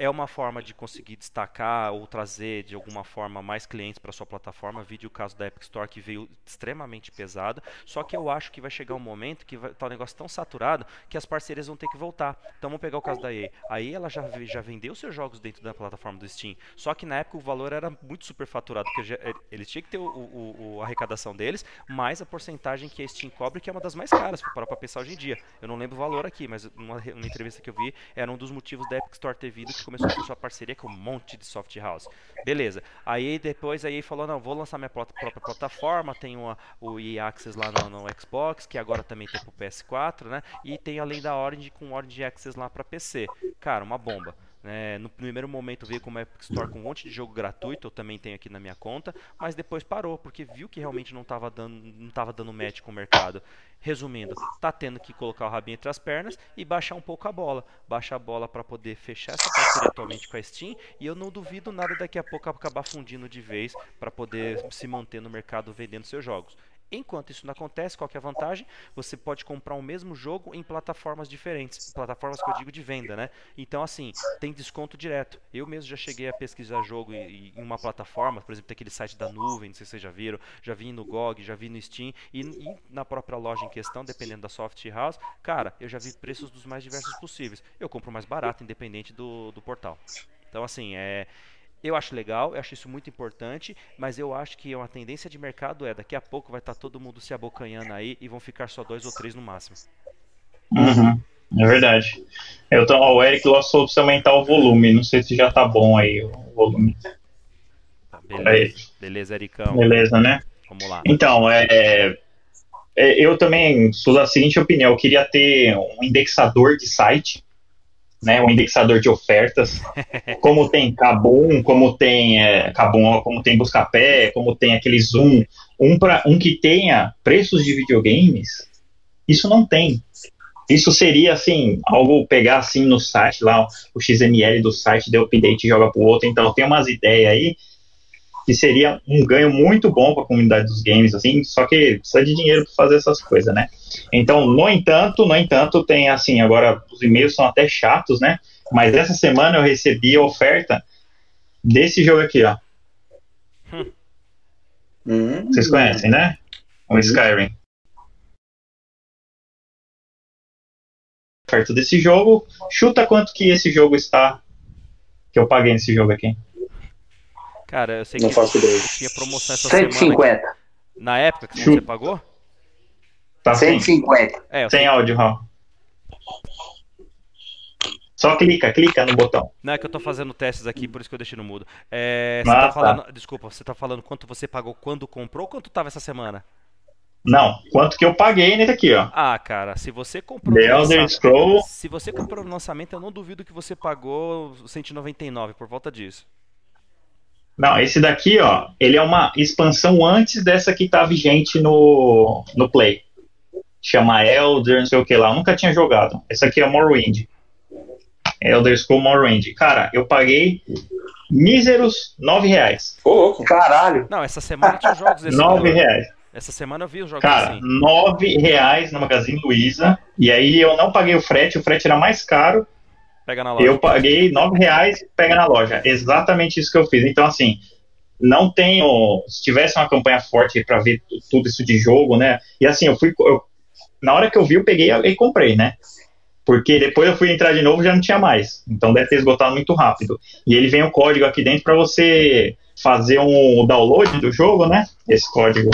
Speaker 3: É uma forma de conseguir destacar ou trazer de alguma forma mais clientes para sua plataforma. Vídeo o caso da Epic Store que veio extremamente pesado. Só que eu acho que vai chegar um momento que estar um negócio tão saturado que as parcerias vão ter que voltar. Então vamos pegar o caso da EA. A EA ela já, já vendeu seus jogos dentro da plataforma do Steam. Só que na época o valor era muito superfaturado, porque eles tinham que ter o, o- o- arrecadação deles, mais a porcentagem que a Steam cobre, que é uma das mais caras, para para pensar hoje em dia. Eu não lembro o valor aqui, mas numa, re- uma entrevista que eu vi, era um dos motivos da Epic Store ter vindo, começou com sua parceria com um monte de soft house. Beleza. Aí depois a EA falou, não, vou lançar minha própria plataforma, tem uma- o EA Access lá no, no Xbox, que agora também tem pro PS4, né? E tem além da Orange com Orange Access lá para PC. Cara, uma bomba. Né? no primeiro momento veio como Epic Store com um monte de jogo gratuito, eu também tenho aqui na minha conta, mas depois parou, porque viu que realmente não estava dando, não dando match com o mercado. Resumindo, tá tendo que colocar o rabinho entre as pernas e baixar um pouco a bola. Baixar a bola para poder fechar essa parceria atualmente com a Steam e eu não duvido nada daqui a pouco acabar fundindo de vez para poder se manter no mercado vendendo seus jogos. Enquanto isso não acontece, qual é a vantagem? Você pode comprar o mesmo jogo em plataformas diferentes, plataformas que eu digo de venda, né? Então, assim, tem desconto direto. Eu mesmo já cheguei a pesquisar jogo em em uma plataforma, por exemplo, tem aquele site da nuvem, não sei se vocês já viram, já vi no GOG, já vi no Steam e, e na própria loja em questão, dependendo da soft house, cara, eu já vi preços dos mais diversos possíveis. Eu compro mais barato, independente do, do portal. Então, assim, é. Eu acho legal, eu acho isso muito importante, mas eu acho que uma tendência de mercado é daqui a pouco vai estar todo mundo se abocanhando aí e vão ficar só dois ou três no máximo.
Speaker 1: Uhum, é verdade. Eu tô, ó, o Eric Lossou precisa aumentar o volume. Não sei se já tá bom aí o volume.
Speaker 3: Tá, beleza, beleza, Ericão.
Speaker 1: Beleza, né?
Speaker 3: Vamos lá.
Speaker 1: Então, é, é, eu também sou da seguinte opinião: eu queria ter um indexador de site, né, um indexador de ofertas, como tem Kabum, como tem é, Kabum, como tem Buscapé, como tem aquele Zoom, um, pra, um que tenha preços de videogames. Isso não tem. Isso seria assim, algo pegar assim no site lá, o XML do site, deu update e joga pro outro. Então tem umas ideias aí que seria um ganho muito bom para a comunidade dos games, assim, só que precisa de dinheiro para fazer essas coisas, né? Então, no entanto, no entanto, tem assim, agora os e-mails são até chatos, né? Mas essa semana eu recebi a oferta desse jogo aqui, ó.
Speaker 4: Hum.
Speaker 1: Vocês conhecem, né? O Skyrim. Oferta desse jogo. Chuta quanto que esse jogo está. Que eu paguei nesse jogo aqui.
Speaker 3: Cara, eu sei
Speaker 4: Não
Speaker 3: que
Speaker 4: faço ideia.
Speaker 3: tinha promoção essa semana.
Speaker 2: 150.
Speaker 3: Na época que você pagou?
Speaker 1: Tá sem,
Speaker 2: 150.
Speaker 3: É, eu sei.
Speaker 1: sem áudio, Raul. Só clica, clica no botão.
Speaker 3: Não é que eu tô fazendo testes aqui, por isso que eu deixei no mudo. É, você
Speaker 1: Ah,
Speaker 3: tá
Speaker 1: tá.
Speaker 3: falando. Desculpa, você tá falando quanto você pagou quando comprou ou quanto tava essa semana?
Speaker 1: Não, quanto que eu paguei nesse aqui, ó.
Speaker 3: Ah, cara, se você comprou
Speaker 1: The Elder Scroll.
Speaker 3: Se você comprou no lançamento, eu não duvido que você pagou 199 por volta disso.
Speaker 1: Não, esse daqui, ó, ele é uma expansão antes dessa que tá vigente no, no Play. Chama Elder, não sei o que lá. Eu nunca tinha jogado. Essa aqui é Morrowind. Elder Scroll Morrowind. Cara, eu paguei míseros 9 reais.
Speaker 4: Ô, louco.
Speaker 2: Caralho.
Speaker 3: Não, essa semana tinha jogos desse
Speaker 1: 9
Speaker 3: valor.
Speaker 1: reais.
Speaker 3: Essa semana eu vi os jogos
Speaker 1: Cara,
Speaker 3: assim.
Speaker 1: 9 reais no Magazine Luiza. E aí eu não paguei o frete, o frete era mais caro.
Speaker 3: Pega na loja.
Speaker 1: Eu paguei 9 reais e pega na loja. Exatamente isso que eu fiz. Então, assim, não tenho. Se tivesse uma campanha forte para ver tu- tudo isso de jogo, né? E assim, eu fui. eu- na hora que eu vi, eu peguei e comprei, né? Porque depois eu fui entrar de novo e já não tinha mais. Então deve ter esgotado muito rápido. E ele vem o código aqui dentro para você fazer um download do jogo, né? Esse código.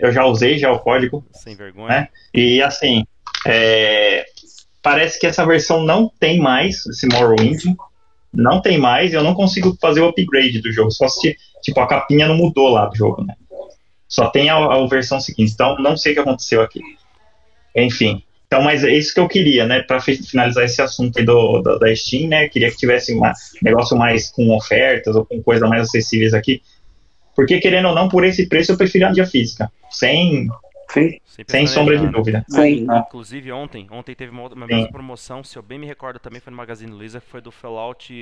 Speaker 1: Eu já usei já o código.
Speaker 3: Sem vergonha.
Speaker 1: né? E assim, é, parece que essa versão não tem mais esse Morrowind. Não tem mais, eu não consigo fazer o upgrade do jogo. Só se, tipo, a capinha não mudou lá do jogo, né? Só tem a, a versão seguinte. Então, não sei o que aconteceu aqui. Enfim. Então, mas é isso que eu queria, né? Para finalizar esse assunto aí do, do- da Steam, né? Queria que tivesse um negócio mais com ofertas ou com coisas mais acessíveis aqui. Porque, querendo ou não, por esse preço eu prefiro a mídia física. Sem,
Speaker 2: Sim.
Speaker 3: Sem
Speaker 1: sem sombra de
Speaker 3: pestanejando.
Speaker 1: dúvida.
Speaker 2: Sim.
Speaker 3: Inclusive ontem, ontem teve uma, uma mesma promoção, se eu bem me recordo também foi no Magazine Luiza, que foi do Fallout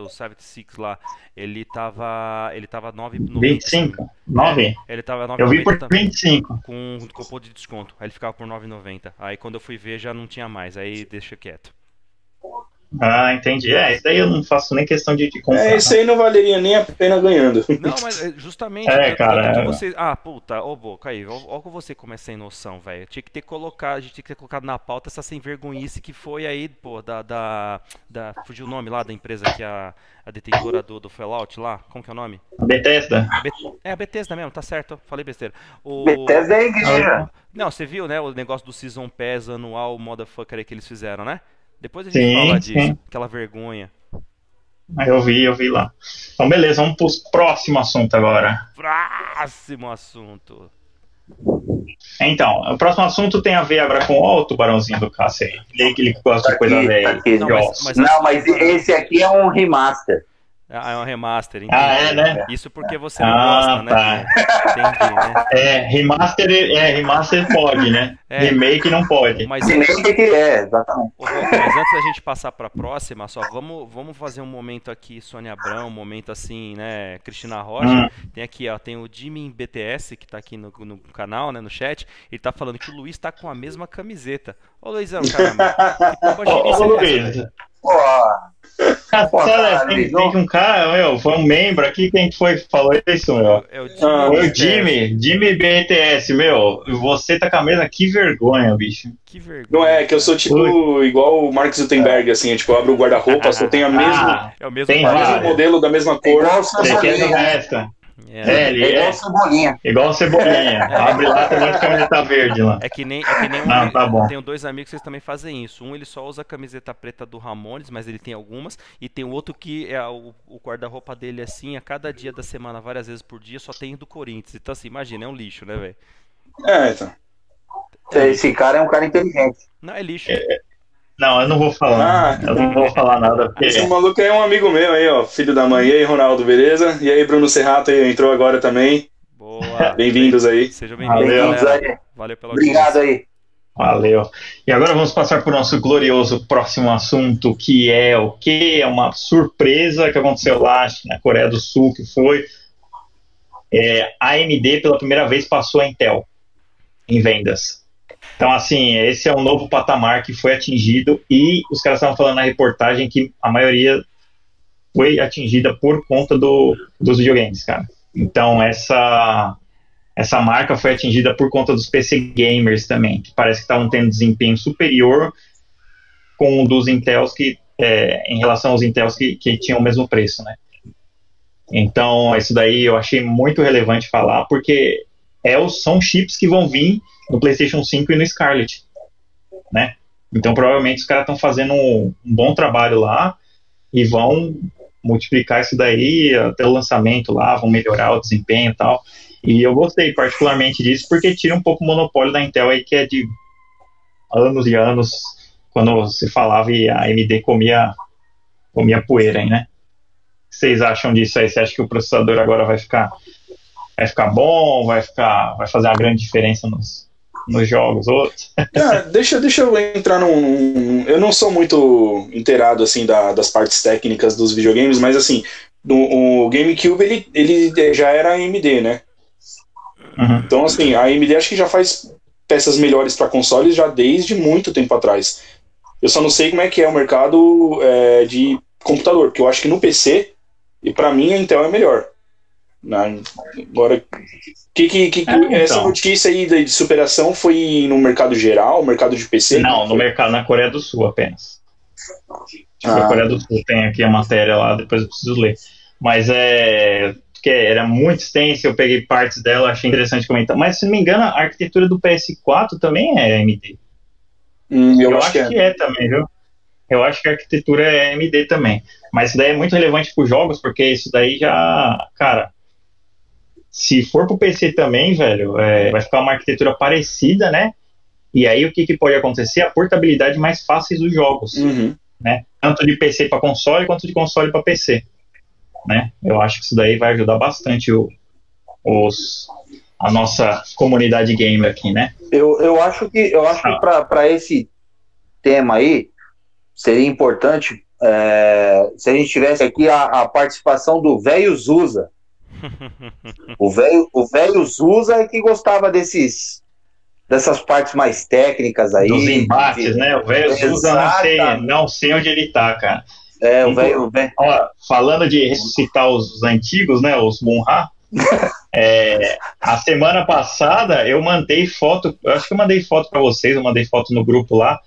Speaker 3: o 76 lá. Ele tava, ele tava 9,90.
Speaker 1: 25? 9?
Speaker 3: Ele tava 9,90
Speaker 1: Eu vi por
Speaker 3: também,
Speaker 1: 25.
Speaker 3: com um cupom de desconto. Aí ele ficava por 9,90. Aí quando eu fui ver já não tinha mais, aí deixa quieto.
Speaker 1: Ah, entendi. É, isso daí eu não faço nem questão de, de comprar.
Speaker 4: É, isso aí não valeria nem a pena ganhando.
Speaker 3: Não, mas é, justamente.
Speaker 1: É,
Speaker 3: eu-
Speaker 1: cara, é.
Speaker 3: Você, ah, puta, ô Boca aí, ó, ó com você como é sem noção, velho. Tinha que ter colocado, a gente tinha que ter colocado na pauta essa sem vergonhice que foi aí, pô, da. da, da fugiu o nome lá da empresa que é a, a detentora do, do Fallout lá. Como que é o nome?
Speaker 1: Bethesda?
Speaker 3: Bet- é a Bethesda mesmo, tá certo, falei besteira. O,
Speaker 2: Bethesda é a igreja.
Speaker 3: Não, você viu, né, o negócio do Season Pass anual, motherfucker aí que eles fizeram, né? Depois a gente
Speaker 1: Sim,
Speaker 3: fala disso,
Speaker 1: sim.
Speaker 3: aquela vergonha.
Speaker 1: Eu vi, eu vi lá. Então, beleza, vamos pro próximo assunto agora.
Speaker 3: Próximo assunto.
Speaker 1: Então, o próximo assunto tem a ver agora com o tubarãozinho do Cássio aí. Ele, ele gosta de coisa velha.
Speaker 3: Não, mas- mas-
Speaker 2: Não, mas esse aqui é um remaster.
Speaker 3: Ah, é um remaster, entendi.
Speaker 1: Ah, é, né?
Speaker 3: Isso porque você não
Speaker 1: Ah,
Speaker 3: gosta, né?
Speaker 1: tá.
Speaker 3: Entendi, né?
Speaker 1: É, remaster, é, remaster pode, né?
Speaker 3: É.
Speaker 1: Remake não pode.
Speaker 3: Mas,
Speaker 2: Se nem que é, exatamente.
Speaker 3: Mas antes da gente passar pra próxima, só vamos, vamos fazer um momento aqui, Sônia Abrão, um momento assim, né, Cristina Rocha.
Speaker 1: Hum.
Speaker 3: Tem aqui, ó, tem o Jimmy BTS, que tá aqui no, no canal, né, no chat. Ele tá falando que o Luiz tá com a mesma camiseta. Ô, Luizão, caramba. Que
Speaker 1: Ô,
Speaker 3: é essa,
Speaker 2: Pô,
Speaker 1: cara, tem, tem um cara, meu, foi um membro aqui, quem foi que falou isso, meu?
Speaker 3: É o Jimmy
Speaker 4: Ah,
Speaker 1: Foi o. Jimmy, Jimmy BTS, meu, você tá com a mesma, que vergonha, bicho.
Speaker 3: Que vergonha.
Speaker 4: Não é, que eu sou tipo igual o Mark Zuckerberg, assim, eu, tipo, eu abro o guarda-roupa, só tenho a mesma,
Speaker 1: Ah,
Speaker 3: É o mesmo
Speaker 1: Tem
Speaker 4: o mesmo modelo da mesma
Speaker 2: é
Speaker 4: cor.
Speaker 1: você quer que
Speaker 3: É.
Speaker 1: É,
Speaker 2: É
Speaker 1: ele
Speaker 2: igual
Speaker 1: é
Speaker 2: o Cebolinha.
Speaker 1: igual Cebolinha. Abre lá, tem uma camiseta verde lá.
Speaker 3: É que nem, é que nem um,
Speaker 1: Não, tá bom.
Speaker 3: tenho dois amigos que eles também fazem isso. Um ele só usa a camiseta preta do Ramones, mas ele tem algumas, e tem o outro que é o, o guarda-roupa dele assim, a cada dia da semana, várias vezes por dia, só tem do Corinthians. Então assim, imagina, é um lixo, né, velho?
Speaker 4: É, então.
Speaker 2: Esse cara é um cara inteligente.
Speaker 3: Não é lixo.
Speaker 1: Não, eu não vou falar.
Speaker 4: Ah.
Speaker 1: eu não vou falar nada, porque.
Speaker 4: Esse maluco aí é um amigo meu aí, ó, filho da mãe. E aí, Ronaldo, beleza? E aí, Bruno Serrato aí, entrou agora também.
Speaker 3: Boa.
Speaker 4: Bem-vindos aí.
Speaker 3: Sejam bem-vindos,
Speaker 1: Valeu.
Speaker 2: Aí.
Speaker 3: Valeu pela
Speaker 2: Obrigado aí.
Speaker 1: Valeu. E agora vamos passar para o nosso glorioso próximo assunto, que é o que? É uma surpresa que aconteceu lá na Coreia do Sul, que foi é, a AMD pela primeira vez passou a Intel em vendas. Então, assim, esse é um novo patamar que foi atingido e os caras estavam falando na reportagem que a maioria foi atingida por conta do, dos videogames, cara. Então, essa essa marca foi atingida por conta dos PC gamers também, que parece que estavam tendo desempenho superior com o dos Intels que é, em relação aos Intels que, que tinham o mesmo preço, né? Então, isso daí eu achei muito relevante falar, porque é, são chips que vão vir no PlayStation 5 e no Scarlet, né? Então, provavelmente os caras estão fazendo um, um bom trabalho lá e vão multiplicar isso daí até o lançamento lá, vão melhorar o desempenho e tal. E eu gostei particularmente disso porque tira um pouco o monopólio da Intel aí, que é de anos e anos, quando se falava e a AMD comia, comia poeira aí, né? Vocês acham disso aí? Você acha que o processador agora vai ficar, vai ficar bom, vai, ficar, vai fazer uma grande diferença nos, nos jogos outros?
Speaker 4: Ah, deixa, deixa eu entrar num, num, Eu não sou muito inteirado assim da, das partes técnicas dos videogames, mas assim, no, o GameCube ele, ele já era AMD, né? Uhum. Então, assim, a AMD acho que já faz peças melhores para consoles já desde muito tempo atrás. Eu só não sei como é que é o mercado é, de computador, porque eu acho que no PC, e para mim a Intel é melhor. Agora, que, que, que, é, então. essa notícia aí de, de, superação foi no mercado geral, mercado de PC?
Speaker 1: Não, no mercado na Coreia do Sul apenas. Ah. Na Coreia do Sul tem aqui a matéria lá, depois eu preciso ler. Mas é que era muito extensa, eu peguei partes dela, achei interessante comentar. Mas, se não me engano, a arquitetura do PS4 também é AMD. Hum, eu, eu, acho, que, é. que é. também, viu? Eu acho que a arquitetura é AMD também. Mas isso daí é muito relevante para os jogos, porque isso daí já, cara, se for para o PC também, velho, é, vai ficar uma arquitetura parecida, né? E aí o que, que pode acontecer? A portabilidade mais fácil dos jogos, uhum. né? Tanto de PC para console quanto de console para PC né? Eu acho que isso daí vai ajudar bastante o, os, a nossa comunidade gamer aqui, né?
Speaker 2: Eu, eu acho que eu acho ah. que para esse tema aí seria importante é, se a gente tivesse aqui a, a participação do velho Zusa. O velho o velho Zusa é que gostava desses dessas partes mais técnicas aí.
Speaker 1: Dos embates, de, né? O velho Zusa não sei, não sei onde ele tá, cara.
Speaker 2: É, o velho.
Speaker 1: Falando de ressuscitar os antigos, né? Os Munha. é, a semana passada eu mandei foto, eu acho que eu mandei foto para vocês, eu mandei foto no grupo lá,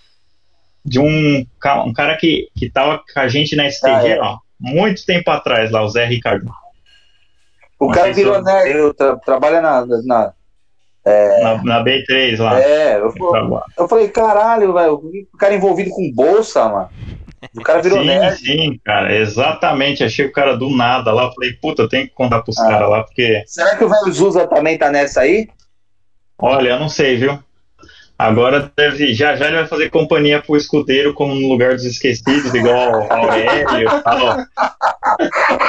Speaker 1: de um, um cara que, que tava com a gente na STG, ah, é. ó, muito tempo atrás lá, o Zé Ricardo.
Speaker 2: O cara virou nerd, tra trabalha na, na
Speaker 1: é... Na, na, B3 lá.
Speaker 2: É, eu, eu falei, caralho, velho, o cara envolvido com bolsa, mano. O cara virou
Speaker 1: sim,
Speaker 2: nerd.
Speaker 1: Sim, cara, exatamente. Achei o cara do nada lá. Falei, puta, eu tenho que contar pros ah. caras lá, porque.
Speaker 2: Será que o velho Zusa também tá nessa aí?
Speaker 1: Olha, eu não sei, viu? Agora deve, já já ele vai fazer companhia pro escudeiro como no lugar dos esquecidos, igual Aurélio, tal.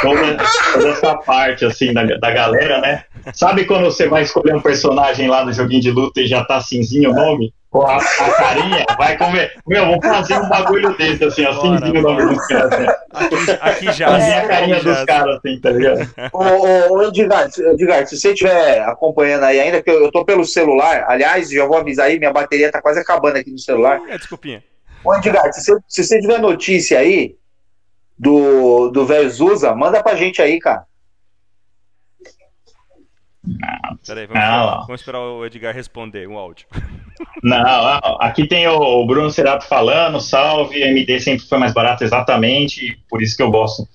Speaker 1: Toda, toda essa parte assim da, da galera, né? Sabe quando você vai escolher um personagem lá no joguinho de luta e já tá cinzinho o nome? com a, a, carinha, vai comer. Meu, vou fazer um bagulho desse, assim, assim, o nome dos caras. Assim.
Speaker 3: Aqui, aqui já.
Speaker 1: Fazer a carinha dos caras, assim, tá ligado? Ô,
Speaker 2: ô, ô Edgar, Edgar, se você estiver acompanhando aí, ainda que eu, eu tô pelo celular, aliás, já vou avisar aí, minha bateria tá quase acabando aqui no celular.
Speaker 3: É, desculpinha.
Speaker 2: Ô, Edgar, se você, se você tiver notícia aí do, do velho Zusa, manda pra gente aí, cara.
Speaker 3: Peraí, vamos, esperar, vamos, esperar, o Edgar responder um áudio.
Speaker 1: Não, aqui tem o Bruno Serato falando, salve, MD sempre foi mais barata, exatamente, por isso que eu gosto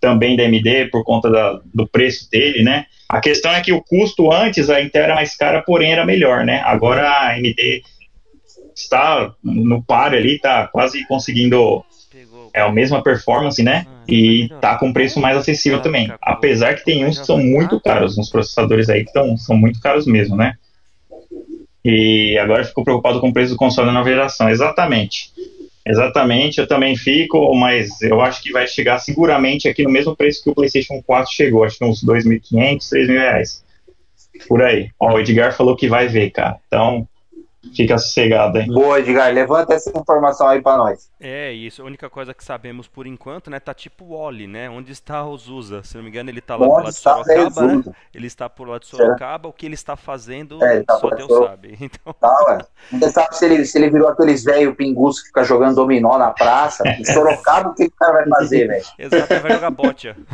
Speaker 1: também da MD, por conta da, do preço dele, né? A questão é que o custo antes, a Intel era mais cara, porém era melhor, né? Agora a AMD está no par ali, tá quase conseguindo é a mesma performance, né? Ah, e tá com preço mais acessível também. Apesar que tem uns que são muito caros, uns processadores aí que tão, são muito caros mesmo, né? E agora ficou preocupado com o preço do console da nova geração. Exatamente. Exatamente, eu também fico, mas eu acho que vai chegar seguramente aqui no mesmo preço que o PlayStation 4 chegou, acho que uns 2.500, 3.000 reais. Por aí. Ó, o Edgar falou que vai ver, cara. Então, Fica sossegado, hein?
Speaker 2: Boa, Edgar. Levanta essa informação aí pra nós.
Speaker 3: É isso, a única coisa que sabemos por enquanto, né, tá tipo o Wally, né? Onde está o Zusa? Se não me engano, ele tá lá
Speaker 2: Onde
Speaker 3: por lá de Sorocaba, né? Ele está por lá de
Speaker 2: Será?
Speaker 3: Sorocaba, o que ele está fazendo,
Speaker 2: É, ele tá
Speaker 3: só Deus sabe. Então,
Speaker 2: Tá, ué. Você sabe se ele, se ele virou aqueles velho pingus que fica jogando dominó na praça? Em Sorocaba, o que o cara vai fazer, velho?
Speaker 3: exato, ele vai jogar bote.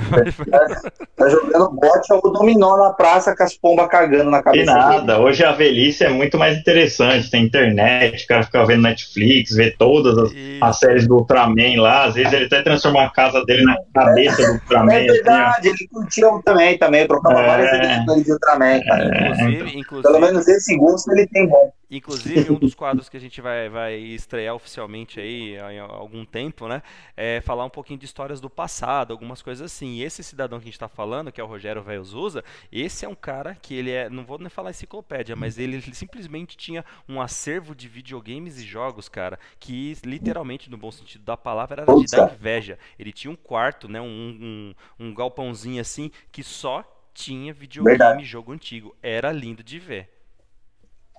Speaker 2: Tá jogando bote ou dominó na praça com as pombas cagando na
Speaker 1: E
Speaker 2: cabeça dele.
Speaker 1: nada, hoje a velhice é muito mais interessante. Tem internet, o cara fica vendo Netflix, vê todas as, as séries do Ultraman lá. Às vezes ele até transforma a casa dele na cabeça do Ultraman.
Speaker 2: É
Speaker 1: assim,
Speaker 2: verdade, ele curtia o também, também. Trocava
Speaker 1: É.
Speaker 2: várias edições de Ultraman, cara.
Speaker 3: Inclusive,
Speaker 2: Pelo
Speaker 3: inclusive,
Speaker 2: menos esse gosto ele tem bom.
Speaker 3: Inclusive, um dos quadros que a gente vai, vai estrear oficialmente aí há algum tempo, né? É falar um pouquinho de histórias do passado, algumas coisas assim. E esse cidadão que a gente está falando, que é o Rogério Velho Zusa, esse é um cara que ele é, não vou nem falar enciclopédia, mas ele simplesmente tinha um acervo de videogames e jogos, cara, que literalmente, no bom sentido da palavra, era de dar inveja. Ele tinha um quarto, né? Um, um, um galpãozinho assim, que só tinha videogame e jogo antigo. Era lindo de ver.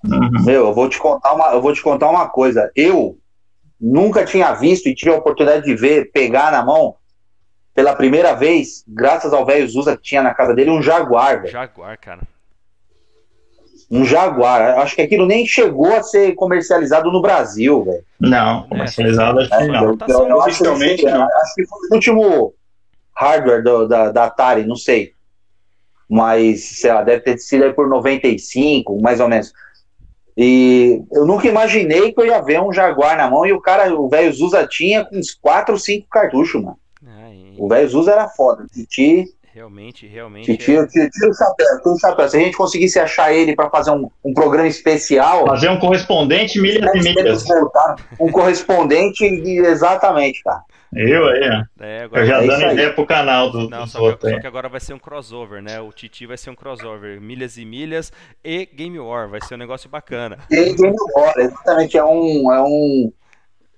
Speaker 1: Uhum.
Speaker 2: Meu, eu vou te contar uma, eu vou te contar uma coisa. Eu nunca tinha visto e tive a oportunidade de ver, pegar na mão pela primeira vez, graças ao velho Zusa que tinha na casa dele, um Jaguar, velho.
Speaker 3: Jaguar, cara.
Speaker 2: Um Jaguar. Acho que aquilo nem chegou a ser comercializado no Brasil, velho.
Speaker 1: Não, comercializado acho que não.
Speaker 2: Eu, eu, eu acho, que,
Speaker 4: Oficialmente, não.
Speaker 2: acho que foi o último hardware do- da, da Atari, não sei. Mas, sei lá, deve ter sido aí por 95, mais ou menos. E eu nunca imaginei que eu ia ver um Jaguar na mão e o cara, o velho Zusa tinha com uns 4 ou 5 cartuchos, mano. O velho Zusa era foda. Titi,
Speaker 3: realmente, realmente.
Speaker 2: titi,
Speaker 3: é-
Speaker 2: tira o chapéu, tira o chapéu. Se a gente conseguisse achar ele pra fazer um, um programa especial,
Speaker 1: Fazer um correspondente milhas e milhas.
Speaker 2: voltar, um correspondente, de- exatamente, cara.
Speaker 1: Eu aí, ó.
Speaker 3: é, agora
Speaker 1: Eu já
Speaker 2: É
Speaker 1: dando
Speaker 2: aí.
Speaker 1: ideia pro canal do,
Speaker 3: Não,
Speaker 1: dos
Speaker 3: só que, só que agora vai ser um crossover, né? O Titi vai ser um crossover. Milhas e milhas e Game War. Vai ser um negócio bacana.
Speaker 2: Ele Game War, exatamente, é um. É um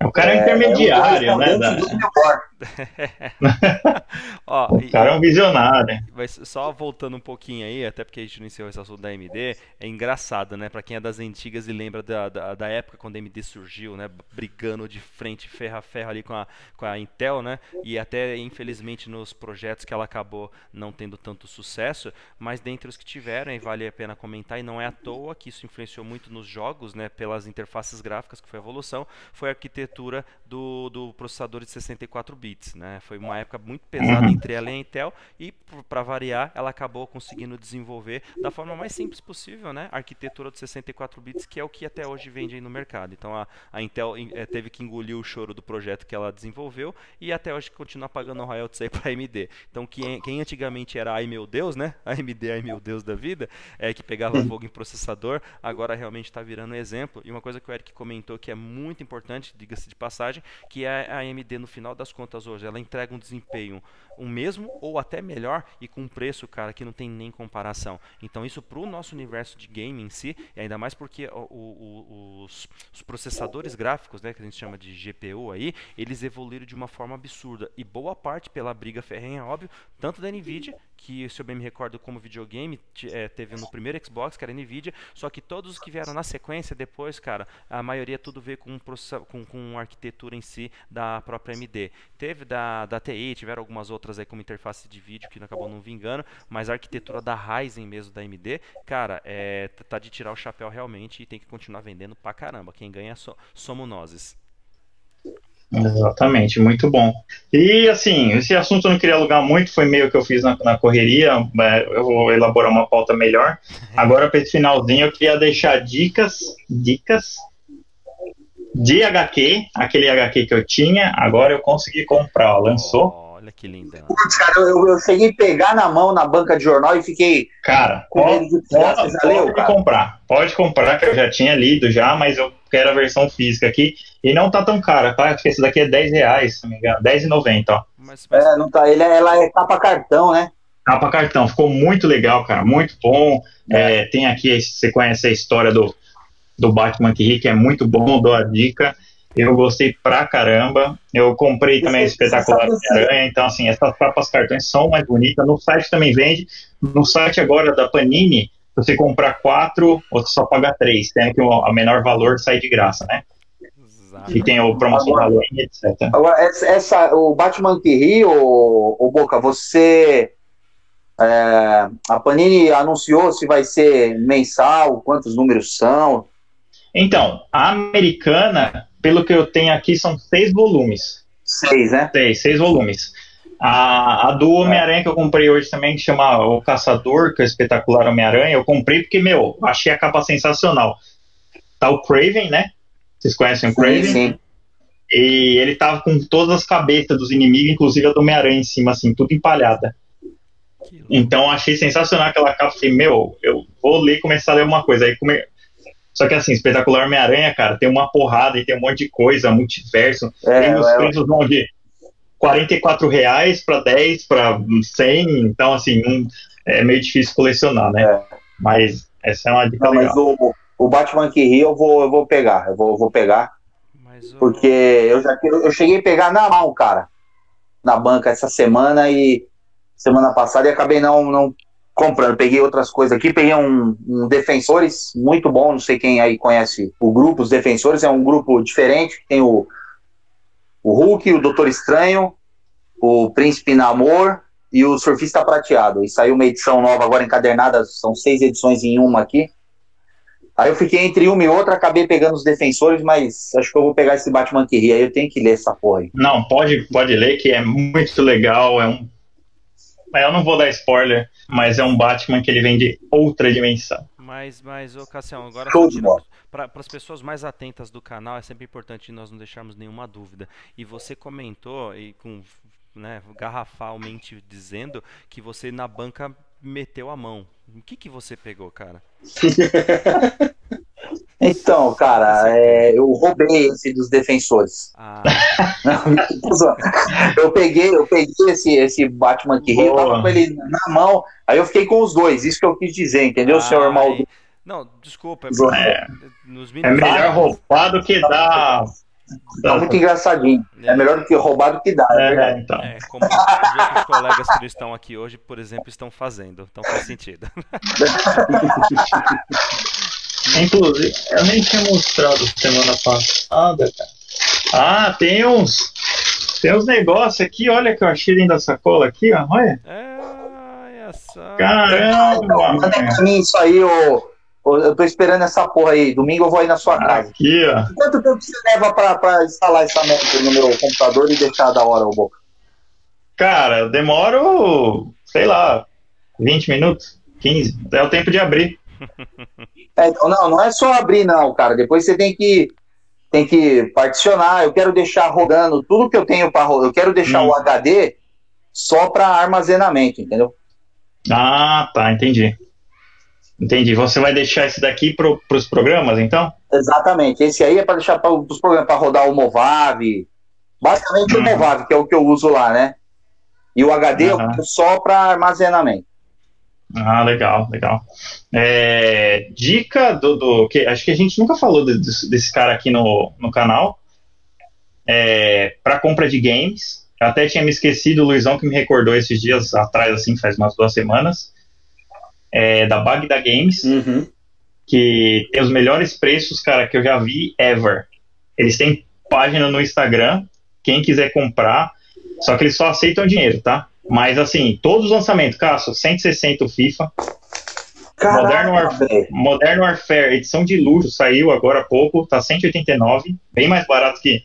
Speaker 1: O cara é,
Speaker 2: é um
Speaker 1: intermediário, né?
Speaker 2: correspondente
Speaker 1: da-
Speaker 2: do Game War.
Speaker 3: Ó,
Speaker 1: O
Speaker 3: e-
Speaker 1: cara é um visionário.
Speaker 3: Ser- só voltando um pouquinho aí, até porque a gente não encerrou esse assunto da AMD, é engraçado, né? Pra quem é das antigas e lembra da, da, da época quando a AMD surgiu, né? Brigando de frente, ferro a ferro ali com a, com a Intel, né? E até, infelizmente, nos projetos que ela acabou não tendo tanto sucesso, mas dentre os que tiveram, e vale a pena comentar, e não é à toa que isso influenciou muito nos jogos, né? Pelas interfaces gráficas, que foi a evolução, foi a arquitetura do, do processador de 64 bits, né? Foi uma época muito pesada entre ela e a Intel e para variar, ela acabou conseguindo desenvolver da forma mais simples possível, né? A arquitetura de 64 bits, que é o que até hoje vende aí no mercado. Então a, a Intel eh, teve que engolir o choro do projeto que ela desenvolveu e até hoje continua pagando royalties aí para AMD. Então quem, quem antigamente era ai meu Deus, né? AMD ai meu Deus da vida, é que pegava fogo em processador, agora realmente está virando exemplo. E uma coisa que o Eric comentou que é muito importante, diga-se de passagem, que é a AMD no final das contas hoje, ela entrega um desempenho o mesmo ou até melhor e com um preço, cara, que não tem nem comparação. Então isso para o nosso universo de game em si, e ainda mais porque o- o- os, os processadores gráficos, né, que a gente chama de GPU aí, eles evoluíram de uma forma absurda e boa parte pela briga ferrenha, óbvio, tanto da Nvidia que, se eu bem me recordo, como videogame, eh, teve no primeiro Xbox, que era Nvidia, só que todos os que vieram na sequência depois, cara, a maioria tudo veio com, com, com arquitetura em si da própria AMD. Teve da, da TI, tiveram algumas outras aí como interface de vídeo que acabou não vingando, mas a arquitetura da Ryzen mesmo da AMD, cara, é, tá de tirar o chapéu realmente e tem que continuar vendendo pra caramba. Quem ganha so, somos nós.
Speaker 1: Exatamente, muito bom. E assim, esse assunto eu não queria alugar muito, foi meio que eu fiz na, na correria, é, eu vou elaborar uma pauta melhor. Agora, para esse finalzinho, eu queria deixar dicas, dicas de HQ, aquele HQ que eu tinha, agora eu consegui comprar, lançou.
Speaker 3: Que linda.
Speaker 2: Putz, cara, eu, eu cheguei a pegar na mão na banca de jornal e fiquei
Speaker 1: Cara,
Speaker 2: com
Speaker 1: pode,
Speaker 2: de
Speaker 1: pode
Speaker 2: cara?
Speaker 1: comprar, pode comprar, que eu já tinha lido já, mas eu quero a versão física aqui, e não tá tão cara, tá? Acho que esse daqui é 10 reais, se não me engano, 10,90, ó.
Speaker 3: Mas, mas
Speaker 2: É, não tá, ele, é- ela é capa cartão, né?
Speaker 1: Capa cartão, ficou muito legal, cara, muito bom. É, tem aqui, você conhece a história do, do Batman que é muito bom, dou a dica. Eu gostei pra caramba. Eu comprei também
Speaker 2: Você-
Speaker 1: espetacular
Speaker 2: você sabe
Speaker 1: de aranha, então assim, essas capas cartões são mais bonitas. No site também vende. No site agora da Panini você comprar quatro, você só paga três, sendo que o a menor valor sai de graça, né?
Speaker 3: Exato.
Speaker 1: E tem o promoção
Speaker 2: Agora-
Speaker 1: Halloween, etc.
Speaker 2: Agora, essa, essa- o Batman que ri, o, o Boca, você. é, a Panini anunciou se vai ser mensal, quantos números são.
Speaker 1: Então, a americana, pelo que eu tenho aqui, são seis volumes.
Speaker 2: Seis, né?
Speaker 1: Seis, seis volumes. A, a do Homem-Aranha que eu comprei hoje também, que chama O Caçador, que é o espetacular Homem-Aranha, eu comprei porque, meu, achei a capa sensacional. Tá o Craven, né? Vocês conhecem o Craven?
Speaker 2: Sim, sim.
Speaker 1: E ele tava com todas as cabeças dos inimigos, inclusive a do Homem-Aranha em cima, assim, tudo empalhada. Então achei sensacional aquela capa. Falei, meu, eu vou ler e começar a ler uma coisa. Aí come... Só que assim, espetacular Homem-Aranha, cara, tem uma porrada e tem um monte de coisa, multiverso.
Speaker 2: É,
Speaker 1: tem os
Speaker 2: é,
Speaker 1: preços vão de 44 reais para 10 para 100. Então, assim, não- é meio difícil colecionar, né?
Speaker 2: É.
Speaker 1: Mas essa é uma dica
Speaker 2: Não, mas
Speaker 1: legal.
Speaker 2: o, o Batman que ri eu vou, eu vou pegar. Eu vou, eu vou pegar.
Speaker 3: Mas o-
Speaker 2: Porque eu já eu cheguei a pegar na mão, cara. Na banca essa semana e semana passada e acabei não, não comprando. Peguei outras coisas aqui, peguei um, um Defensores, muito bom. Não sei quem aí conhece o grupo, os Defensores, é um grupo diferente. Tem o, o Hulk, o Doutor Estranho, o Príncipe Namor e o Surfista Prateado. E saiu uma edição nova agora encadernada, são seis edições em uma aqui. Aí eu fiquei entre uma e outra, acabei pegando os defensores, mas acho que eu vou pegar esse Batman que ri. Aí eu tenho que ler essa porra aí.
Speaker 1: Não, pode, pode ler, que é muito legal. É um. Eu não vou dar spoiler, mas é um Batman que ele vem de outra dimensão.
Speaker 3: Mas, mas, ô Cassião, agora. Para as pessoas mais atentas do canal, é sempre importante nós não deixarmos nenhuma dúvida. E você comentou, e com né, garrafalmente dizendo, que você na banca meteu a mão. O que, que você pegou, cara?
Speaker 2: Então, cara, é, eu roubei esse dos defensores.
Speaker 3: Ah,
Speaker 2: Não, eu peguei, eu peguei esse, esse Batman que ri, eu tava com ele na mão, aí eu fiquei com os dois, isso que eu quis dizer, entendeu, senhor
Speaker 3: ai,
Speaker 2: Maldo?
Speaker 3: Não, desculpa. É, porque
Speaker 1: É. É melhor roubar do que dar.
Speaker 2: Tá muito engraçadinho. É melhor do que roubar do que dar, é
Speaker 1: É, então.
Speaker 3: É, como os colegas que estão aqui hoje, por exemplo, estão fazendo. Então faz sentido.
Speaker 1: Inclusive, eu nem tinha mostrado semana passada, cara. Ah, tem uns. Tem uns negócios aqui, olha que eu achei dentro da sacola aqui, ó. Olha.
Speaker 3: É, olha só.
Speaker 1: Caramba!
Speaker 2: Manda pra mim isso aí, ô. ô, Eu tô esperando essa porra aí. Domingo eu vou aí na sua casa.
Speaker 1: Aqui, ó.
Speaker 2: Quanto tempo você leva pra, pra instalar essa merda no meu computador e deixar da hora o boca?
Speaker 1: Cara, eu demoro, sei lá, 20 minutos, 15. É o tempo de abrir.
Speaker 2: É, não, não é só abrir, não, cara. Depois você tem que tem que particionar. Eu quero deixar rodando tudo que eu tenho para rodar. Eu quero deixar
Speaker 1: Hum.
Speaker 2: o HD só para armazenamento, entendeu?
Speaker 1: Ah, tá, entendi. Entendi. Você vai deixar esse daqui para os programas, então?
Speaker 2: Exatamente. Esse aí é para deixar para os programas para rodar o Movav. Basicamente o
Speaker 1: Uhum.
Speaker 2: Movav, que é o que eu uso lá, né? E o HD eu
Speaker 1: Uhum.
Speaker 2: quero só para armazenamento.
Speaker 1: Ah, legal, legal. É, dica do, do- que acho que a gente nunca falou de- desse, desse cara aqui no, no canal. É, para compra de games. Eu até tinha me esquecido, o Luizão que me recordou esses dias atrás, assim, faz umas duas semanas. É, da Bagda Games.
Speaker 4: Uhum.
Speaker 1: que tem os melhores preços, cara, que eu já vi ever. Eles têm página no Instagram, quem quiser comprar, só que eles só aceitam dinheiro, tá? Mas assim, todos os lançamentos, Cássio, 160 o FIFA, Modern Warfare. Modern Warfare, edição de luxo, saiu agora há pouco, tá 189, bem mais barato que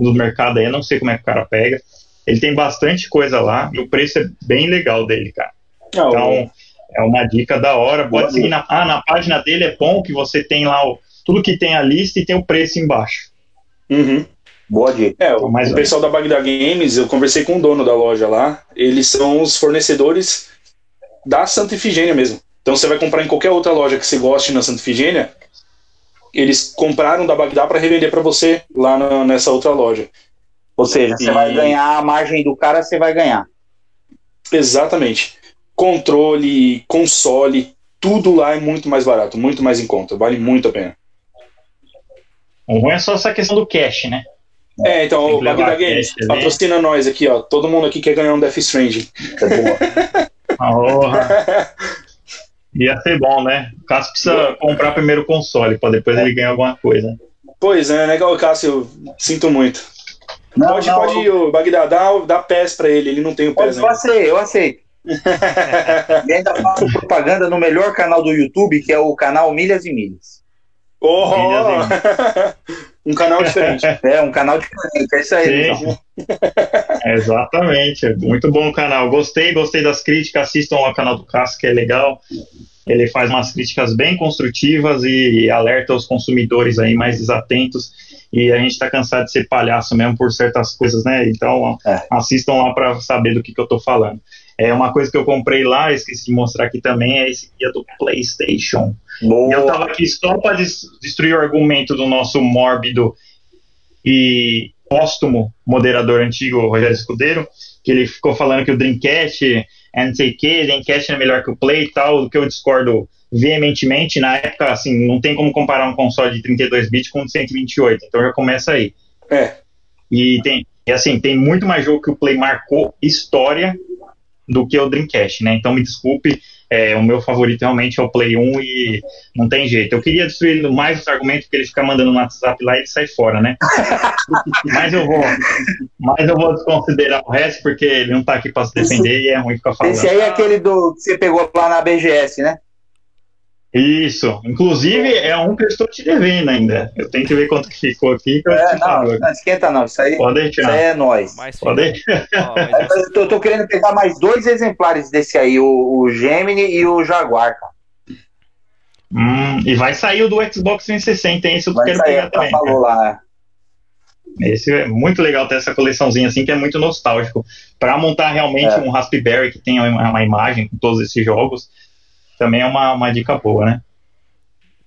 Speaker 1: no mercado aí, eu não sei como é que o cara pega. Ele tem bastante coisa lá e o preço é bem legal dele, cara.
Speaker 4: O-
Speaker 1: Então, é uma dica da hora. Pode seguir na, ah, na página dele é bom que você tem lá o, tudo que tem a lista e tem o preço embaixo.
Speaker 4: Uhum.
Speaker 2: Boa dica.
Speaker 4: É, o, pessoal da Bagdá Games, eu conversei com o dono da loja lá, eles são os fornecedores da Santa Ifigênia mesmo. Então você vai comprar em qualquer outra loja que você goste na Santa Ifigênia, eles compraram da Bagdá para revender para você lá na- nessa outra loja.
Speaker 2: Ou seja, você
Speaker 4: E-
Speaker 2: vai ganhar a margem do cara, você vai ganhar.
Speaker 4: Exatamente. Controle, console, tudo lá é muito mais barato, muito mais em conta, vale muito a pena.
Speaker 1: O ruim é só essa questão do cash, né?
Speaker 4: É, então, o
Speaker 1: que levar
Speaker 4: Bagdá
Speaker 1: a
Speaker 4: Games,
Speaker 1: ali.
Speaker 4: patrocina nós aqui, ó. Todo mundo aqui quer ganhar um Death Stranding.
Speaker 2: É boa.
Speaker 1: Porra. Ia ser bom, né? O Cássio precisa comprar primeiro o console, para depois ele ganhar alguma coisa.
Speaker 4: Pois é, legal, Cássio. Sinto muito.
Speaker 2: Não,
Speaker 4: pode,
Speaker 2: não,
Speaker 4: pode ir, o Bagdad, dá, dá pés pra ele, ele não tem o pés
Speaker 2: Eu aceito, eu aceito. e ainda faço propaganda no melhor canal do YouTube, que é o canal Milhas e Milhas.
Speaker 4: Oh, um canal diferente.
Speaker 2: É, um canal diferente, é isso aí.
Speaker 1: Então. Exatamente, muito bom o canal. Gostei, gostei das críticas, assistam ao canal do Cássio, que é legal. Ele faz umas críticas bem construtivas e alerta os consumidores aí mais desatentos. E a gente está cansado de ser palhaço mesmo por certas coisas, né? Então é. assistam lá para saber do que, que eu estou falando. É uma coisa que eu comprei lá, esqueci de mostrar aqui também, é esse guia do PlayStation. Boa. E eu tava aqui só para destruir o argumento do nosso mórbido e póstumo moderador antigo, Rogério Escudeiro, que ele ficou falando que o Dreamcast é não sei o que, Dreamcast é melhor que o Play e tal, do que eu discordo veementemente. Na época, assim, não tem como comparar um console de 32 bits com 128, então já começa aí.
Speaker 4: É.
Speaker 1: E tem, e assim, tem muito mais jogo que o Play marcou história do que o Dreamcast, né? Então me desculpe, é, o meu favorito realmente é o Play 1 e não tem jeito. Eu queria destruir mais os argumentos porque ele fica mandando no WhatsApp lá e ele sai fora, né? mas eu vou, mas eu vou desconsiderar o resto porque ele não tá aqui para se defender e é ruim ficar falando.
Speaker 2: Esse aí é aquele do que você pegou lá na BGS, né?
Speaker 1: Isso. Inclusive, é um que eu estou te devendo ainda. Eu tenho que ver quanto que ficou aqui. Que
Speaker 2: é, não, não, esquenta não. Isso aí,
Speaker 1: Pode deixar.
Speaker 2: Isso aí é nós.
Speaker 1: Mas, Pode deixar.
Speaker 2: eu, tô querendo pegar mais dois exemplares desse aí, o, o Gemini e o Jaguar, cara.
Speaker 1: Hum, e vai sair o do Xbox 360, hein? Esse eu
Speaker 2: vai
Speaker 1: quero
Speaker 2: sair,
Speaker 1: pegar também.
Speaker 2: Falou lá.
Speaker 1: Esse é muito legal ter essa coleçãozinha assim, que é muito nostálgico. Para montar realmente é. um Raspberry que tenha uma, uma imagem com todos esses jogos, também é uma, uma dica boa, né?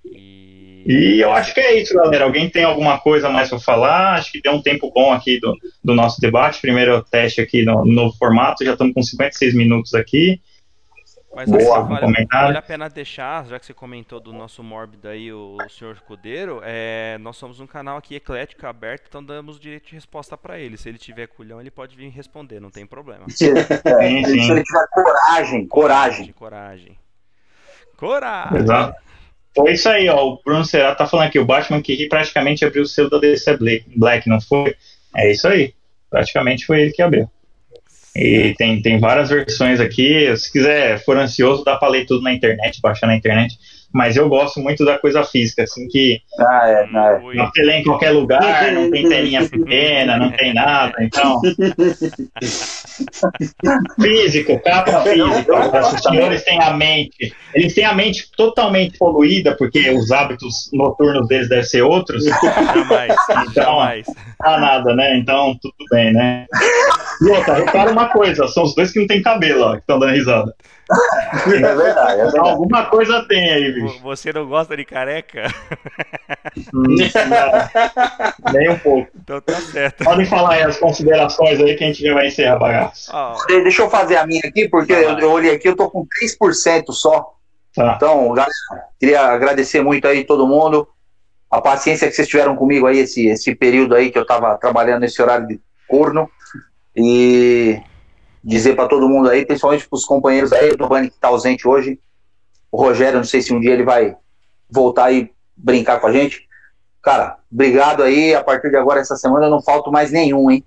Speaker 1: E... e eu acho que é isso, galera. Alguém tem alguma coisa mais para falar? Acho que deu um tempo bom aqui do, do nosso debate. Primeiro teste aqui no, no novo formato, já estamos com 56 minutos aqui.
Speaker 3: Mas Boa, vale, vale, a pena deixar, já que você comentou do nosso mórbido aí, o, o senhor Cudeiro, é, nós somos um canal aqui eclético, aberto, então damos direito de resposta para ele. Se ele tiver culhão, ele pode vir responder, não tem problema.
Speaker 2: Se, sim, sim. se ele tiver coragem, coragem.
Speaker 3: Coragem. Coragem.
Speaker 1: Exato. Foi isso aí, ó. O Bruno Será tá falando aqui, o Batman que ri praticamente abriu o selo da DC Black, não foi? É isso aí. Praticamente foi ele que abriu. E tem, tem várias versões aqui. Se quiser, for ansioso, dá pra ler tudo na internet, baixar na internet mas eu gosto muito da coisa física, assim, que
Speaker 2: ah, é, não, é.
Speaker 1: não tem em qualquer lugar, não tem telinha pequena, não tem nada, então. Físico, capa física. Os senhores têm a mente. Eles têm a mente totalmente poluída, porque os hábitos noturnos deles devem ser outros.
Speaker 3: Jamais. Então, jamais.
Speaker 1: Não nada, né? Então, tudo bem, né? E outra, repara uma coisa: são os dois que não têm cabelo, ó, que estão dando risada.
Speaker 2: É verdade, é verdade.
Speaker 1: Alguma coisa tem aí, bicho.
Speaker 3: Você não gosta de careca?
Speaker 1: Hum, nem um pouco.
Speaker 3: Então tá certo.
Speaker 1: Podem falar aí as considerações aí que a gente já vai encerrar bagaço.
Speaker 2: Oh. Deixa eu fazer a minha aqui, porque ah, eu, eu, olhei aqui, eu tô com 3% só. Tá. Então, galera, queria agradecer muito aí todo mundo. A paciência que vocês tiveram comigo aí, esse, esse período aí que eu tava trabalhando nesse horário de corno. E dizer para todo mundo aí, principalmente para os companheiros aí, o Giovanni que está ausente hoje, o Rogério, não sei se um dia ele vai voltar e brincar com a gente. Cara, obrigado aí. A partir de agora, essa semana, eu não falto mais nenhum, hein?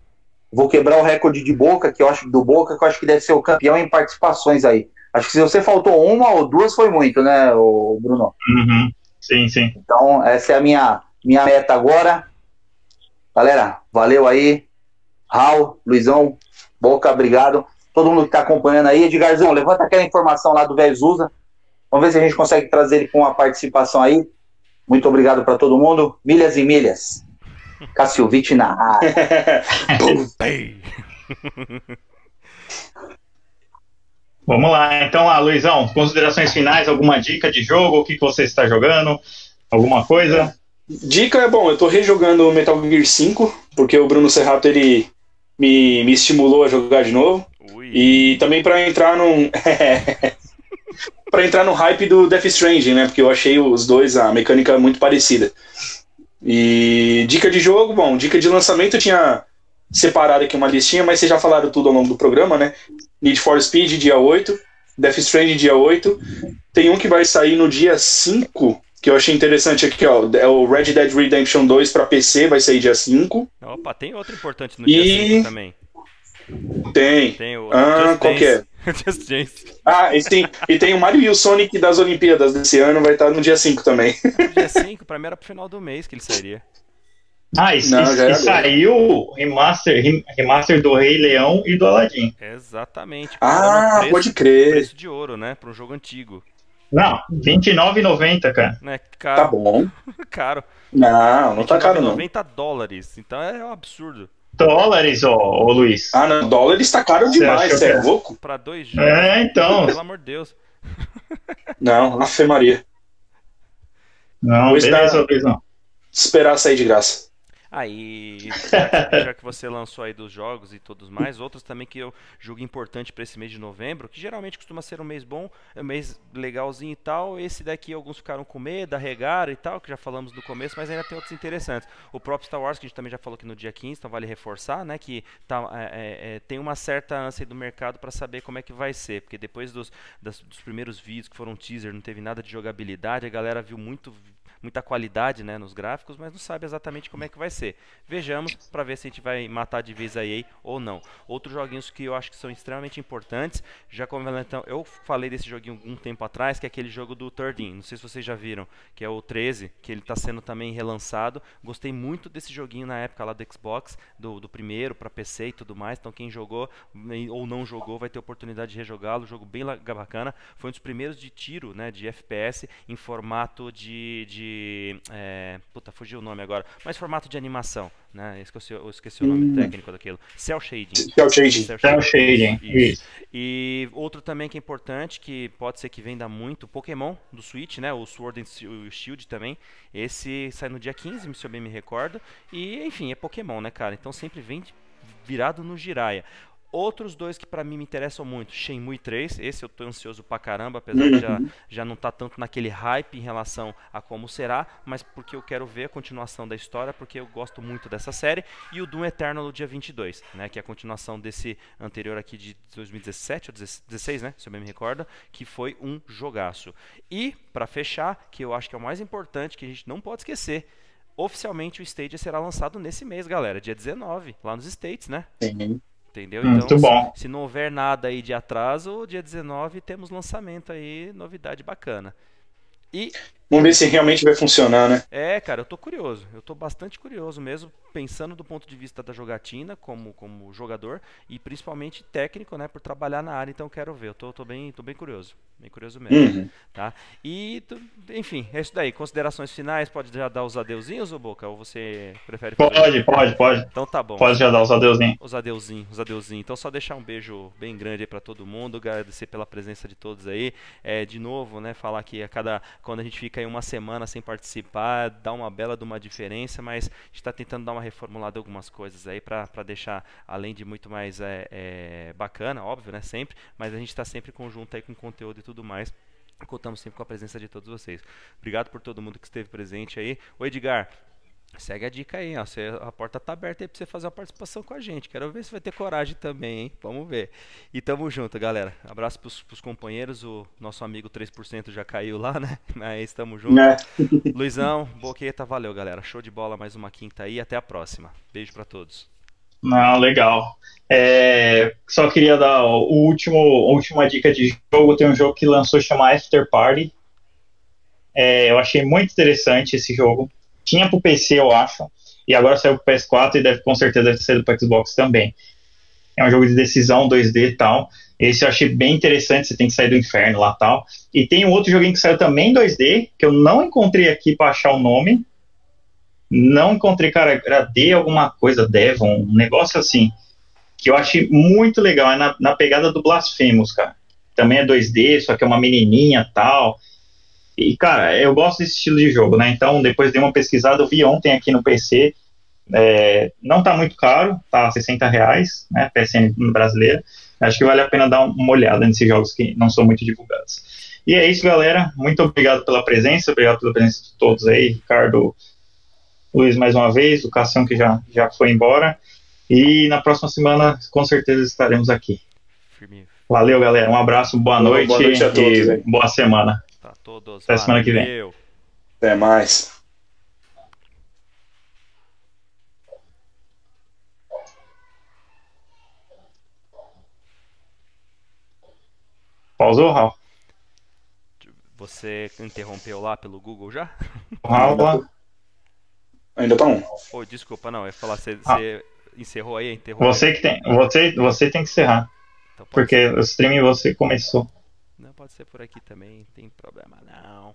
Speaker 2: Vou quebrar o recorde de Boca, que eu acho do Boca, que eu acho que deve ser o campeão em participações aí. Acho que se você faltou uma ou duas, foi muito, né, o Bruno?
Speaker 1: Uhum. Sim, sim.
Speaker 2: Então, essa é a minha, minha meta agora. Galera, valeu aí. Raul, Luizão, Boca, obrigado. Todo mundo que está acompanhando aí. Edgarzão, levanta aquela informação lá do Velho Zusa. Vamos ver se a gente consegue trazer ele com a participação aí. Muito obrigado para todo mundo. Milhas e milhas. Cassilvite na área.
Speaker 1: Vamos lá, então lá, Luizão, considerações finais, alguma dica de jogo, o que, que você está jogando, alguma coisa?
Speaker 4: Dica é bom, eu estou rejogando Metal Gear 5, porque o Bruno Serrato ele me, me estimulou a jogar de novo. Ui. E também para entrar num. para entrar no hype do Death Stranding, né? Porque eu achei os dois, a mecânica muito parecida. E dica de jogo, bom, dica de lançamento eu tinha separado aqui uma listinha, mas vocês já falaram tudo ao longo do programa, né? Need for Speed, dia 8. Death Stranding dia 8. Tem um que vai sair no dia 5, que eu achei interessante aqui, ó. É o Red Dead Redemption 2 para PC, vai sair dia 5.
Speaker 3: Opa, tem outro importante no
Speaker 4: E-
Speaker 3: dia 5 também.
Speaker 4: Tem.
Speaker 3: Tem o
Speaker 4: Ah,
Speaker 3: Just
Speaker 4: qual que é?
Speaker 3: Just Dance.
Speaker 4: Ah, e tem, e tem o Mario e o Sonic das Olimpíadas desse ano, vai estar no dia 5 também.
Speaker 3: No dia 5, pra mim era pro final do mês que ele sairia.
Speaker 1: Ah, e,
Speaker 4: Não,
Speaker 1: e-
Speaker 4: é
Speaker 1: e saiu o remaster, rem- remaster do Rei Leão e do Aladdin.
Speaker 3: Exatamente.
Speaker 4: Ah,
Speaker 3: preço-
Speaker 4: pode crer.
Speaker 3: Preço de ouro, né? Pra um jogo antigo.
Speaker 1: Não, R$29,90, cara.
Speaker 4: Tá
Speaker 3: Caro.
Speaker 4: bom.
Speaker 3: caro.
Speaker 4: Não, não tá caro não.
Speaker 3: 90 dólares. Então é um absurdo.
Speaker 1: Dólares, ô, ô Luiz.
Speaker 4: Ah, não, dólar está caro
Speaker 1: Você
Speaker 4: demais, você é
Speaker 1: é?
Speaker 4: louco?
Speaker 3: Pra dois jogos.
Speaker 1: É, então.
Speaker 3: Pelo amor de Deus.
Speaker 4: Não, Ave Maria.
Speaker 1: Não, beleza,
Speaker 4: tá.
Speaker 1: Luizão.
Speaker 4: Esperar sair de graça.
Speaker 3: Aí, já que, você lançou aí dos jogos e todos mais, outros também que eu julgo importante para esse mês de novembro, que geralmente costuma ser um mês bom, um mês legalzinho e tal. Esse daqui alguns ficaram com medo, arregaram e tal, que já falamos no começo, mas ainda tem outros interessantes. O próprio Star Wars, que a gente também já falou aqui no dia 15, então vale reforçar, né? Que tá, é, é, é, tem uma certa ânsia do mercado para saber como é que vai ser, porque depois dos, das- dos primeiros vídeos que foram teaser, não teve nada de jogabilidade, a galera viu muito muita qualidade né, nos gráficos, mas não sabe exatamente como é que vai ser. Vejamos para ver se a gente vai matar de vez a EA ou não. Outros joguinhos que eu acho que são extremamente importantes, já como então, eu falei desse joguinho um tempo atrás, que é aquele jogo do 13, não sei se vocês já viram, que é o 13, que ele está sendo também relançado. Gostei muito desse joguinho na época lá do Xbox, do, do primeiro para PC e tudo mais, então quem jogou ou não jogou vai ter oportunidade de rejogá-lo, jogo bem bacana. Foi um dos primeiros de tiro, né, de FPS em formato de, de é, puta, fugiu o nome agora, mas formato de animação, né? Esqueci, eu esqueci o nome técnico daquilo. Cell shading.
Speaker 4: Cell shading.
Speaker 1: Cell shading, isso.
Speaker 3: E outro também que é importante, que pode ser que venda muito, Pokémon do Switch, né? O Sword and Shield também. Esse sai no dia 15, se eu bem me recordo. E, enfim, é Pokémon, né, cara? Então sempre vem de- virado no Jiraiya. Outros dois que pra mim me interessam muito, Shenmue 3, esse eu tô ansioso pra caramba, apesar de já, já não tá tanto naquele hype em relação a como será, mas porque eu quero ver a continuação da história, porque eu gosto muito dessa série, e o Doom Eternal no dia 22, né, que é a continuação desse anterior aqui de 2017 ou 16, né, se eu bem me recordo, que foi um jogaço. E, pra fechar, que eu acho que é o mais importante, que a gente não pode esquecer, oficialmente o Stadia será lançado nesse mês, galera, dia 19, lá nos States, né?
Speaker 4: Sim.
Speaker 3: Entendeu?
Speaker 1: Muito
Speaker 3: então, se-
Speaker 1: bom.
Speaker 3: Se, não houver nada aí de atraso, dia 19 temos lançamento aí, novidade bacana. E
Speaker 4: Vamos ver se realmente vai funcionar, né?
Speaker 3: é, cara, eu tô curioso. Eu tô bastante curioso mesmo, pensando do ponto de vista da jogatina, como, como jogador, e principalmente técnico, né, por trabalhar na área, então eu quero ver. Eu tô, tô, bem, tô bem curioso. Bem curioso mesmo.
Speaker 4: Uhum.
Speaker 3: Tá? E, tu- enfim, é isso daí. Considerações finais, pode já dar os adeuzinhos, ô Boca? Ou você prefere fazer?
Speaker 1: Pode, pode, pode.
Speaker 3: Então tá bom.
Speaker 1: Pode já dar os adeusinhos.
Speaker 3: Os adeuzinhos, os adeuzinhos. Então só deixar um beijo bem grande aí pra todo mundo, agradecer pela presença de todos aí. É, de novo, né, falar que a cada quando a gente fica aí uma semana sem participar, dá uma bela de uma diferença, mas a gente tá tentando dar uma reformulada em algumas coisas aí pra deixar além de muito mais é, é, bacana, óbvio, né, sempre, mas a gente tá sempre conjunto aí com conteúdo e tudo mais. Contamos sempre com a presença de todos vocês. Obrigado por todo mundo que esteve presente aí. O Edgar, Segue a dica aí, ó. Você- a porta tá aberta aí pra você fazer uma participação com a gente. Quero ver se vai ter coragem também, hein? Vamos ver. E tamo junto, galera. Abraço pros, pros companheiros. O nosso amigo 3% já caiu lá, né? Mas tamo junto.
Speaker 4: Né?
Speaker 3: Luizão, Boqueta, valeu, galera. Show de bola, mais uma quinta aí. Até a próxima. Beijo pra todos.
Speaker 1: Não, legal. É, só queria dar o último, a última dica de jogo. Tem um jogo que lançou chama After Party. É, eu achei muito interessante esse jogo. Tinha pro PC, eu acho. E agora saiu pro PS4 e deve com certeza ser pro Xbox também. É um jogo de decisão 2D e tal. Esse eu achei bem interessante, você tem que sair do inferno lá tal. E tem um outro joguinho que saiu também em 2D, que eu não encontrei aqui para achar o nome. Não encontrei, cara, era D alguma coisa, Devon, um negócio assim. Que eu achei muito legal, é na, na pegada do Blasphemous, cara. Também é 2D, só que é uma menininha tal. E, cara, eu gosto desse estilo de jogo, né? Então, depois dei uma pesquisada, eu vi ontem aqui no PC. É, não tá muito caro, tá 60 reais, né? PSN brasileira. Acho que vale a pena dar uma olhada nesses jogos que não são muito divulgados. E é isso, galera. Muito obrigado pela presença, obrigado pela presença de todos aí, Ricardo, Luiz mais uma vez, o Cassião que já, já foi embora. E na próxima semana, com certeza, estaremos aqui. Valeu, galera. Um abraço, boa
Speaker 4: Boa
Speaker 1: noite,
Speaker 4: noite a todos,
Speaker 1: e boa semana.
Speaker 3: Todos.
Speaker 1: Até semana que vem.
Speaker 4: Até mais.
Speaker 1: Pausou, Raul?
Speaker 3: Você interrompeu lá pelo Google já?
Speaker 1: Raul lá.
Speaker 4: Ainda tá um.
Speaker 3: Oi, desculpa, não. Eu ia falar, você,
Speaker 1: Ah.
Speaker 3: você encerrou aí? Interrompeu.
Speaker 1: Você que tem. Você, você tem que encerrar.
Speaker 3: Então
Speaker 1: Porque o streaming você começou.
Speaker 3: Pode ser por aqui também, não tem problema não.